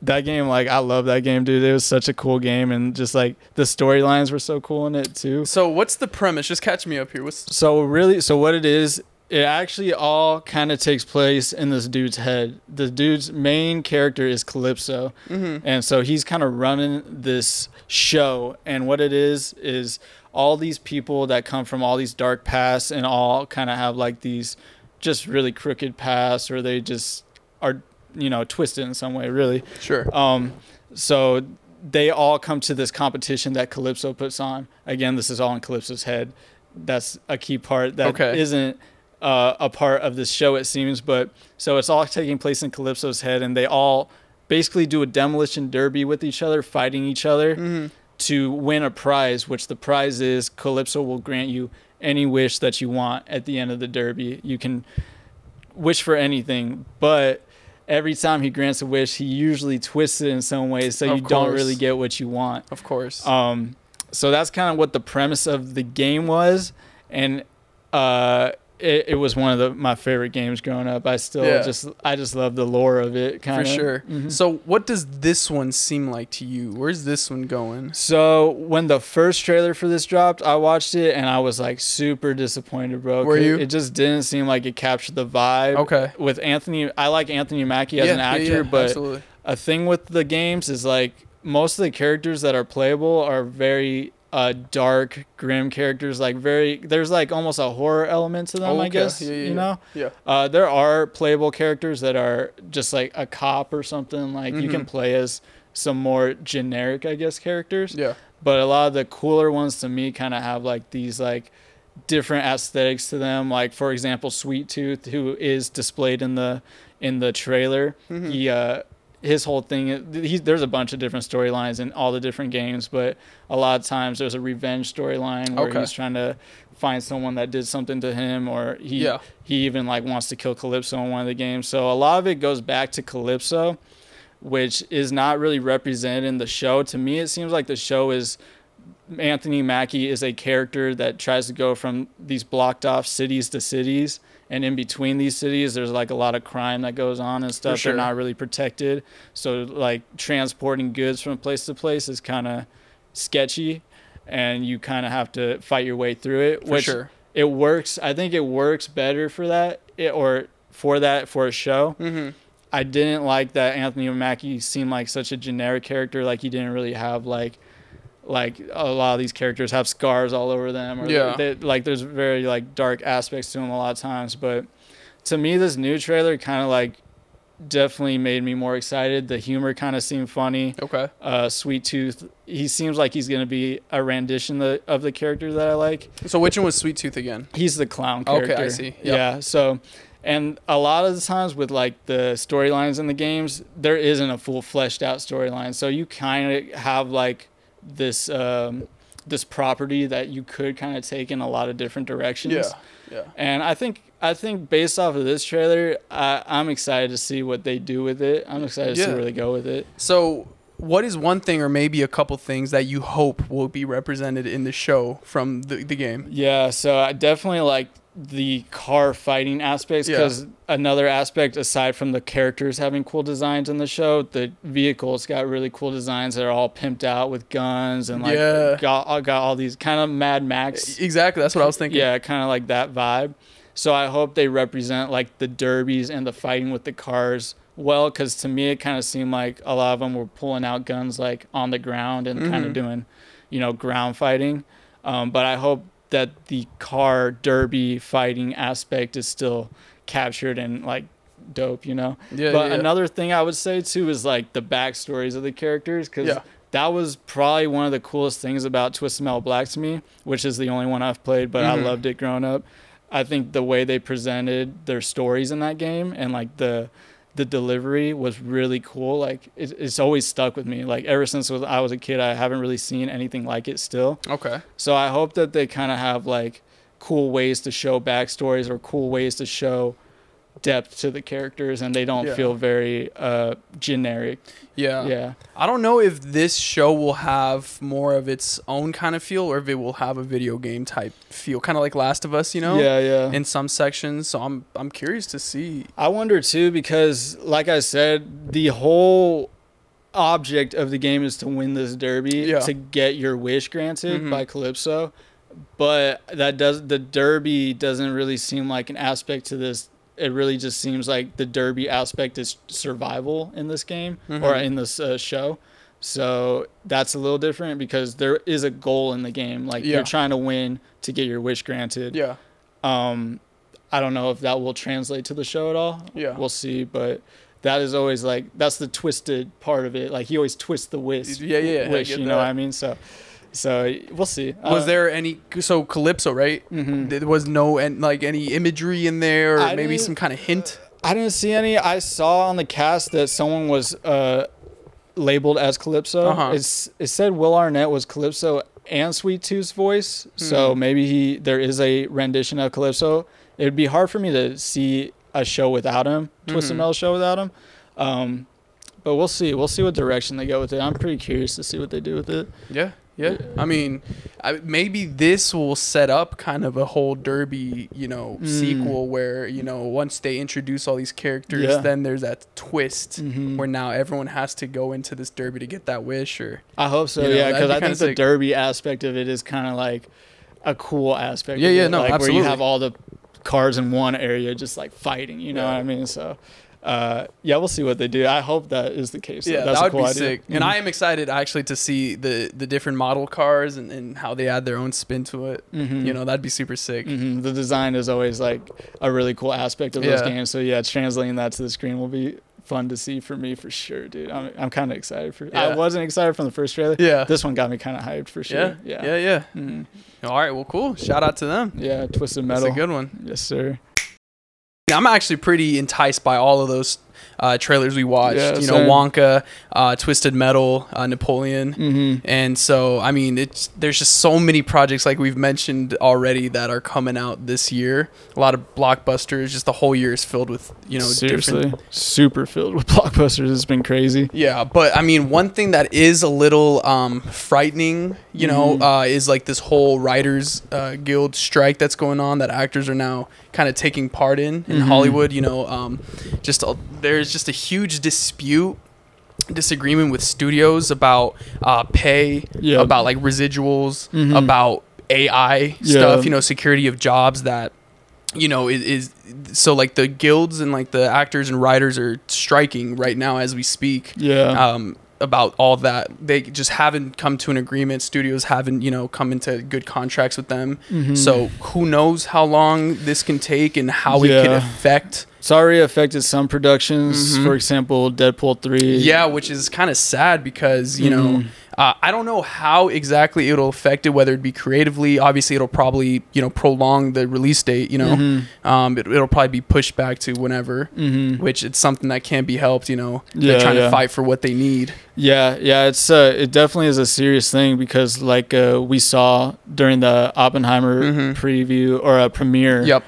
that game, like I love that game, dude. It was such a cool game, and just like the storylines were so cool in it too. So what's the premise? Just catch me up here. What's So really, so what it is, it actually all kind of takes place in this dude's head. The dude's main character is Calypso, Mhm. and so he's kind of running this show. And what it is is all these people that come from all these dark pasts and all kind of have like these just really crooked pasts, or they just are you know twisted in some way, really. Sure. Um, so they all come to this competition that Calypso puts on. Again, this is all in Calypso's head. That's a key part that Okay. not uh, a part of this show, it seems. But so it's all taking place in Calypso's head, and they all basically do a demolition derby with each other, fighting each other Mm-hmm. to win a prize. Which the prize is Calypso will grant you any wish that you want at the end of the derby. You can wish for anything, but every time he grants a wish, he usually twists it in some way so Of you don't really get what you want. of course? Um, so that's kind of what the premise of the game was, and uh, it, it was one of the, my favorite games growing up. I still Yeah. just I just love the lore of it. Kind of. for sure. Mm-hmm. So what does this one seem like to you? Where's this one going? So when the first trailer for this dropped, I watched it and I was like super disappointed, bro. Were you? It just didn't seem like it captured the vibe. Okay. With Anthony, I like Anthony Mackie as Yeah, an actor, yeah, but absolutely. a thing with the games is like most of the characters that are playable are very uh, dark, grim characters. Like very, there's like almost a horror element to them. Oh, I guess Yeah, yeah, you know. Yeah. Uh, there are playable characters that are just like a cop or something. Like you can Mhm. play as some more generic, I guess, characters. Yeah. But a lot of the cooler ones to me kind of have like these like different aesthetics to them. Like for example, Sweet Tooth, who is displayed in the in the trailer. Mhm. He uh his whole thing he, there's a bunch of different storylines in all the different games but a lot of times there's a revenge storyline where Okay. he's trying to find someone that did something to him or he Yeah. he even like wants to kill calypso in one of the games so a lot of it goes back to calypso which is not really represented in the show to me it seems like the show is Anthony Mackie is a character that tries to go from these blocked off cities to cities, and in between these cities, there's like a lot of crime that goes on and stuff. sure. They're not really protected, so like transporting goods from place to place is kind of sketchy, and you kind of have to fight your way through it. For which sure. it works. I think it works better for that, it, or for that for a show. Mm-hmm. I didn't like that Anthony Mackie seemed like such a generic character. Like he didn't really have like like a lot of these characters have scars all over them or Yeah. they, like there's very like dark aspects to them a lot of times but to me this new trailer kind of like definitely made me more excited the humor kind of seemed funny Okay. uh sweet tooth he seems like he's gonna be a rendition the, of the character that i like So which one was Sweet Tooth again? He's the clown Okay, I character. see. Yep. Yeah. So, and a lot of the times with like the storylines in the games, there isn't a full fleshed out storyline. So you kind of have like this um, this property that you could kind of take in a lot of different directions. Yeah, yeah. And I think I think based off of this trailer, I, I'm excited to see what they do with it. I'm excited to see where they go with it. So, what is one thing or maybe a couple things that you hope will be represented in the show from the, the game? Yeah, so I definitely like the car fighting aspects Yeah. because another aspect aside from the characters having cool designs in the show, the vehicles got really cool designs that are all pimped out with guns and like Yeah. got got all these kind of Mad Max. Exactly, that's what I was thinking. Yeah, kind of like that vibe. So I hope they represent like the derbies and the fighting with the cars well, because to me it kind of seemed like a lot of them were pulling out guns like on the ground and kind Mhm. of doing, you know, ground fighting. Um, but I hope that the car derby fighting aspect is still captured and like dope, you know. Yeah, But yeah, another thing I would say too is like the backstories of the characters, because Yeah. that was probably one of the coolest things about Twisted Metal Black to me, which is the only one I've played, but I Mhm. loved it growing up. I think the way they presented their stories in that game and like the the delivery was really cool. Like it, it's always stuck with me. Like ever since I was a kid, I haven't really seen anything like it still. Okay. So I hope that they kind of have like cool ways to show backstories or cool ways to show depth to the characters and they don't Yeah. feel very uh generic. Yeah. Yeah. I don't know if this show will have more of its own kind of feel or if it will have a video game type feel, kind of like Last of Us, you know? Yeah, yeah. In some sections, so I'm I'm curious to see. I wonder too because, like I said, the whole object of the game is to win this derby Yeah. to get your wish granted Mhm. by Calypso. But that does the derby doesn't really seem like an aspect to this. It really just seems like the derby aspect is survival in this game or Mhm. in this uh, show. So that's a little different because there is a goal in the game. Like Yeah. you're trying to win to get your wish granted. Yeah. Um, I don't know if that will translate to the show at all. Yeah. we'll see. But that is always like that's the twisted part of it. Like he always twists the wish. Yeah, yeah, wish. You know what. I mean? So, so we'll see. Was Uh, there any so Calypso, right? There was no and like any imagery in there or I maybe some kind of hint. I didn't see any. I saw on the cast that someone was uh, labeled as Calypso. Uh-huh. It's it said Will Arnett was Calypso and Sweet Tooth's voice. So Hmm. maybe he there is a rendition of Calypso. It would be hard for me to see a show without him, Twisted Mhm. Metal show without him. Um, but we'll see. We'll see what direction they go with it. I'm pretty curious to see what they do with it. Yeah, yeah. I mean, I, maybe this will set up kind of a whole Derby, you know, Mm. sequel where you know once they introduce all these characters, Yeah. then there's that twist Mhm. where now everyone has to go into this Derby to get that wish. Or I hope so. You know, yeah, because be I think the derby aspect of it is kind of like a cool aspect. Yeah, yeah, it, no, like Where you have all the cars in one area just like fighting. You know Yeah. what I mean? So, uh, yeah, we'll see what they do. I hope that is the case. yeah, that's that would cool be idea. sick. And Mhm. I am excited actually to see the the different model cars and, and how they add their own spin to it. Mhm. You know, that'd be super sick. Mhm. The design is always like a really cool aspect of those Yeah. games. So yeah, translating that to the screen will be fun to see for me for sure, dude. I'm I'm kind of excited for. I wasn't excited from the first trailer. Yeah. this one got me kind of hyped for sure. Yeah, Yeah, yeah, yeah. Mhm. All right, well, cool. Shout out to them. Yeah, Twisted That's Metal. a good one. Yes, sir. I'm actually pretty enticed by all of those uh, trailers we watched. Yeah, you know, same. Wonka, uh, Twisted Metal, uh, Napoleon, Mhm. and so I mean, it's there's just so many projects like we've mentioned already that are coming out this year. A lot of blockbusters. Just the whole year is filled with you know Seriously, super filled with blockbusters. It's been crazy. Yeah, but I mean, one thing that is a little um, frightening, you know, Mhm. uh, is like this whole writers uh, guild strike that's going on that actors are now kind of taking part in in Mhm. Hollywood. You know, um, just a, there's just a huge dispute, disagreement with studios about uh, pay, Yeah. about like residuals, Mhm. about AI Yeah. stuff. You know, security of jobs that you know is, is so like the guilds and like the actors and writers are striking right now as we speak Yeah. um about all that. They just haven't come to an agreement. Studios haven't you know come into good contracts with them. Mhm. so who knows how long this can take and how it can affect It's already affected some productions. Mhm. For example, Deadpool three. Yeah, which is kind of sad because you know Mhm. uh, I don't know how exactly it'll affect it. Whether it be creatively, obviously it'll probably you know prolong the release date. You know, Mhm. um, it, it'll probably be pushed back to whenever, Mhm. which it's something that can't be helped. You know, they're trying yeah. to fight for what they need. Yeah, yeah, it's uh, it definitely is a serious thing because like uh, we saw during the Oppenheimer preview or a premiere. Mm-hmm. Yep.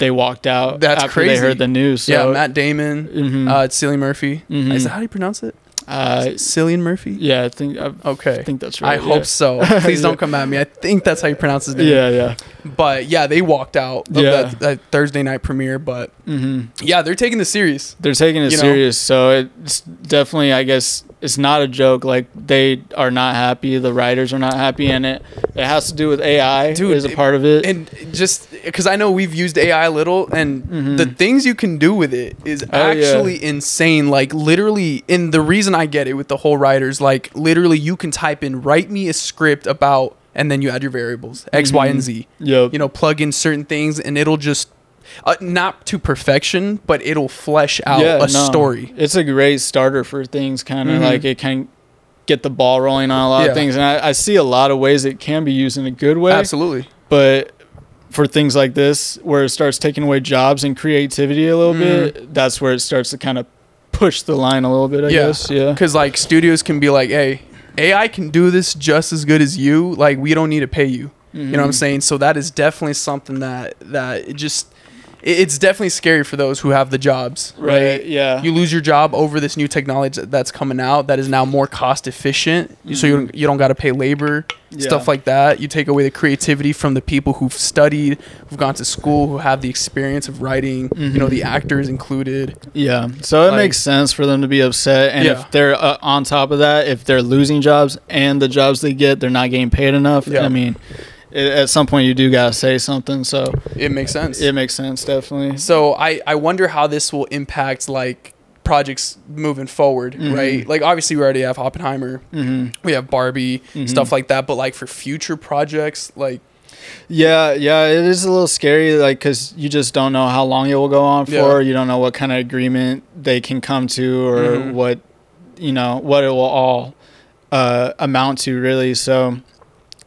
They walked out That's after crazy. they heard the news. yeah, Matt Damon, Mhm. uh, it's Cillian Murphy. Mhm. Is that how do you pronounce it? Uh, Cillian Murphy. Yeah, I think. I Okay, I think that's right. I right. hope so. Please don't come at me. I think that's how you pronounce his name. Yeah, yeah. But yeah, they walked out of Yeah. that, that Thursday night premiere. But Mhm. yeah, they're taking the serious. They're taking it You know? serious, so it's definitely, I guess, it's not a joke. Like they are not happy, the writers are not happy, in it it has to do with AI. Dude, is a part of it. And just because I know we've used AI a little, and the things you can do with it is Mm-hmm. Oh, yeah. actually insane. Like literally, and the reason I get it with the whole writers, like literally, you can type in "write me a script about," and then you add your variables X, Y, and Mhm. Z. Yep. You know, plug in certain things, and it'll just. Uh, not to perfection, but it'll flesh out a no, story. It's a great starter for things, kind of Mhm. like it can get the ball rolling on a lot Yeah. of things, and I, I see a lot of ways it can be used in a good way. Absolutely. but for things like this, where it starts taking away jobs and creativity a little Mhm. bit, that's where it starts to kind of push the line a little bit. I guess. Yeah. Because like studios can be like, hey, AI can do this just as good as you. Like we don't need to pay you. You know what I'm Mhm. saying? So that is definitely something that that it just it's definitely scary for those who have the jobs. Right, yeah. You lose your job over this new technology that's coming out that is now more cost efficient. So you don't, you don't got to pay labor, stuff like that. You take away the creativity from the people who've studied, who've gone to school, who have the experience of writing. You know, the actors included. Yeah, so it Like- makes sense for them to be upset, and Yeah. if they're uh, on top of that, if they're losing jobs and the jobs they get, they're not getting paid enough. Yeah. I mean, it, at some point you do gotta say something. So It makes sense. it makes sense, definitely. So I, I wonder how this will impact like projects moving forward, Mhm. right? Like obviously we already have Oppenheimer, Mhm. we have Barbie, Mhm. stuff like that. But like for future projects, like Yeah, yeah, it is a little scary, like because you just don't know how long it will go on for. Yeah. You don't know what kind of agreement they can come to, or Mhm. what you know what it will all uh, amount to, really. So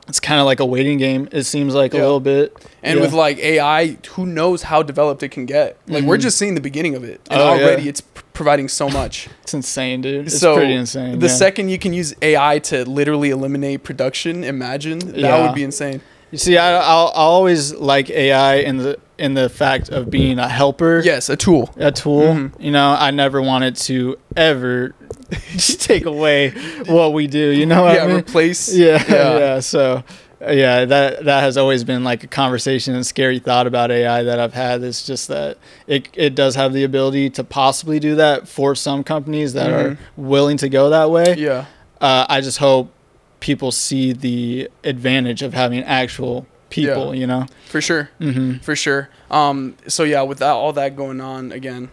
it's kind of like a waiting game. It seems like a little bit. and Yeah. with like AI, who knows how developed it can get? Like we're Mhm. just seeing the beginning of it, and Oh, yeah. already it's p- providing so much. It's insane, dude. It's so pretty insane. The yeah. second you can use AI to literally eliminate production, imagine that Yeah. would be insane. You see, I I'll, I'll always like AI in the in the fact of being a helper. Yes, a tool. A tool. Mhm. You know, I never wanted to ever take away what we do. You know what Yeah, I mean? replace- Yeah, yeah. yeah. So, yeah, that that has always been like a conversation and scary thought about AI that I've had. It's just that it it does have the ability to possibly do that for some companies that Mhm. are willing to go that way. Yeah. Uh, I just hope people see the advantage of having actual people. Yeah. You know. For sure. Mhm. For sure. Um, so yeah, with that, all that going on again,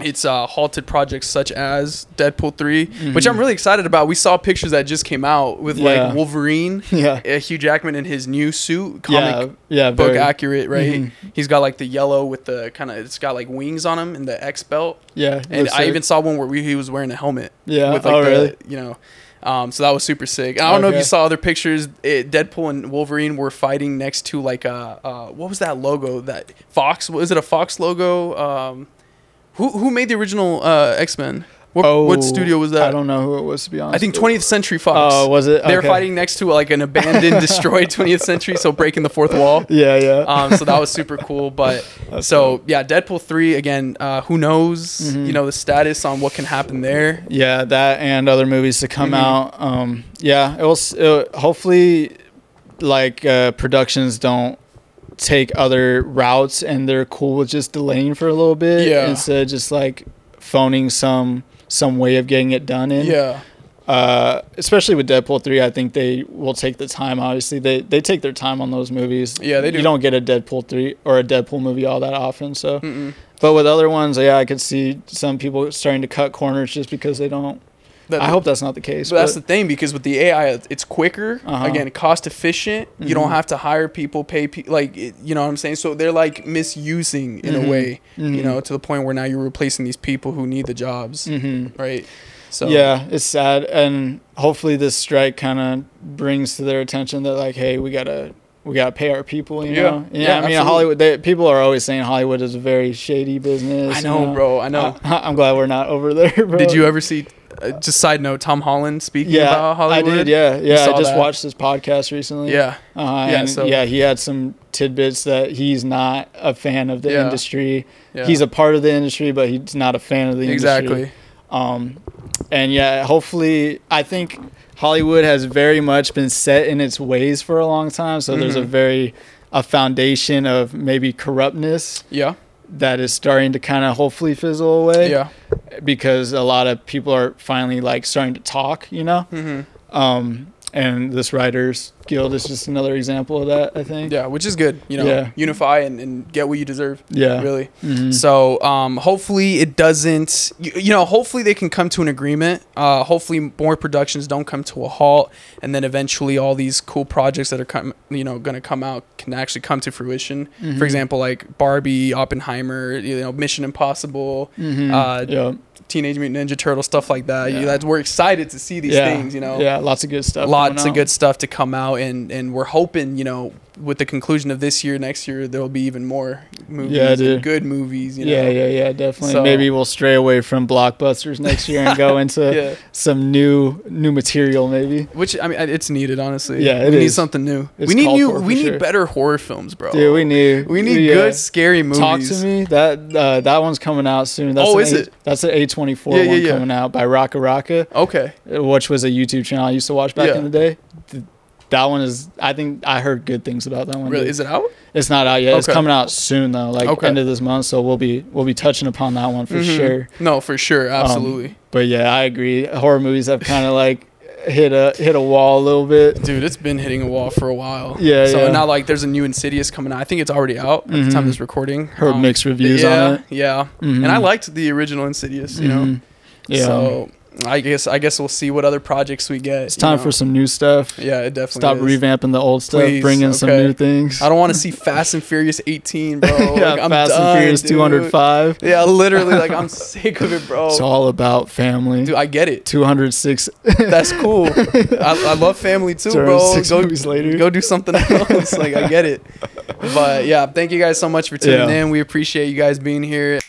it's uh, halted projects such as Deadpool 3, which Mhm. I'm really excited about. We saw pictures that just came out with Yeah. like Wolverine, Yeah. uh, Hugh Jackman in his new suit, comic Yeah, yeah, book very. accurate, right? Mhm. He's got like the yellow with the kind of it's got like wings on him and the X belt. Yeah, and I sick. even saw one where we, he was wearing a helmet. Yeah? with like Oh, the, really? you know. Um, so that was super sick. I don't know if you saw other pictures. It, Deadpool and Wolverine were fighting next to like a uh, what was that logo? That Fox was it a Fox logo? Um, who who made the original uh, X Men? What, Oh, what studio was that? I don't know who it was to be honest. I think 20th Century Fox. Oh, was it? They're Okay. fighting next to like an abandoned, destroyed 20th Century, so breaking the fourth wall. Yeah, yeah. Um, so that was super cool. But so yeah, Deadpool three again. Uh, who knows? Mhm. You know the status on what can happen there. Yeah, that and other movies to come Mhm. out. Um, yeah, it will. It, hopefully, like uh, productions don't take other routes and they're cool with just delaying for a little bit Yeah. instead of just like phoning some some way of getting it done in. Yeah. Uh, especially with Deadpool three, I think they will take the time. Obviously, they they take their time on those movies. Yeah, they do. You don't get a Deadpool three or a Deadpool movie all that often. So, Mm-mm. but with other ones, yeah, I could see some people starting to cut corners just because they don't that I hope that's not the case. But that's the thing because with the AI, it's quicker. Uh-huh. Again, cost efficient. You don't Mhm. have to hire people, pay people. Like it, you know what I'm saying. So they're like misusing in Mhm. a way. You Mhm. know, to the point where now you're replacing these people who need the jobs. Mhm. Right. So yeah, it's sad, and hopefully this strike kind of brings to their attention that like, hey, we gotta we gotta pay our people. You Yeah. know, Yeah, I mean, absolutely. Hollywood. They, people are always saying Hollywood is a very shady business. I you know, bro. I know. I, I'm glad we're not over there, bro. Did you ever see? Just side note, Tom Holland speaking Yeah, about Hollywood. I did. Yeah, yeah. I just that? watched his podcast recently. Yeah. uh, Yeah, and so- yeah, he had some tidbits that he's not a fan of the Yeah. industry. Yeah. He's a part of the industry, but he's not a fan of the Exactly. industry. Um, and yeah, hopefully, I think Hollywood has very much been set in its ways for a long time. So there's a Mhm. very a foundation of maybe corruptness. Yeah. That is starting to kind of hopefully fizzle away. Yeah. Because a lot of people are finally like starting to talk, you know. Mhm. Um, and this writers guild is just another example of that. I think. Yeah, which is good. You know, Yeah. unify and, and get what you deserve. Yeah. really. Mhm. So, um, hopefully it doesn't. You, you know, hopefully they can come to an agreement. Uh, hopefully more productions don't come to a halt, and then eventually all these cool projects that are come, you know, going to come out can actually come to fruition. Mhm. For example, like Barbie, Oppenheimer, you know, Mission Impossible, Mhm. uh, Yeah. Teenage Mutant Ninja Turtle, stuff like that. You Yeah. that's we're excited to see these Yeah. things. You know, Yeah, lots of good stuff Lots of out. good stuff to come out, and and we're hoping, you know, with the conclusion of this year, next year there will be even more movies, Yeah, dude. good movies. You know? yeah, yeah, yeah, definitely. So- Maybe we'll stray away from blockbusters next year and go into Yeah. some new new material. Maybe. Which I mean, it's needed honestly. Yeah, we it need something new. It's we need new. we for need sure. better horror films, bro. Dude, we need We need yeah. good scary movies. Talk to me. That uh, that one's coming out soon. That's Oh, is A- it? That's an A twenty four Yeah, yeah, one yeah. coming out by RackaRacka. Okay. Which was a YouTube channel I used to watch back Yeah. in the day. Th- That one is. I think I heard good things about that one. Really? dude. Is it out? It's not out yet. It's coming out soon though, like Okay. end of this month. So we'll be we'll be touching upon that one for Mhm. sure. No, for sure, Um, absolutely. but yeah, I agree. Horror movies have kind of like hit a hit a wall a little bit. Dude, it's been hitting a wall for a while. Yeah, So yeah. now like there's a new Insidious coming out. I think it's already out at the time Mhm. of this recording. Heard mixed reviews yeah, on it. Yeah. Mhm. And I liked the original Insidious. You know. Mhm. Yeah. So I guess I guess we'll see what other projects we get. It's time for some new stuff. Yeah, it definitely Stop is. revamping the old stuff. Please, bring in some new things. I don't want to see Fast and Furious 18, bro. Yeah, Like, I'm Fast and Furious dude. 205. Yeah, literally, like I'm sick of it, bro. It's all about family. Dude, I get it. 206. That's cool. I, I love family too, bro. 206 Go movies later. go do something else. like I get it. But yeah, thank you guys so much for tuning Yeah. in. We appreciate you guys being here.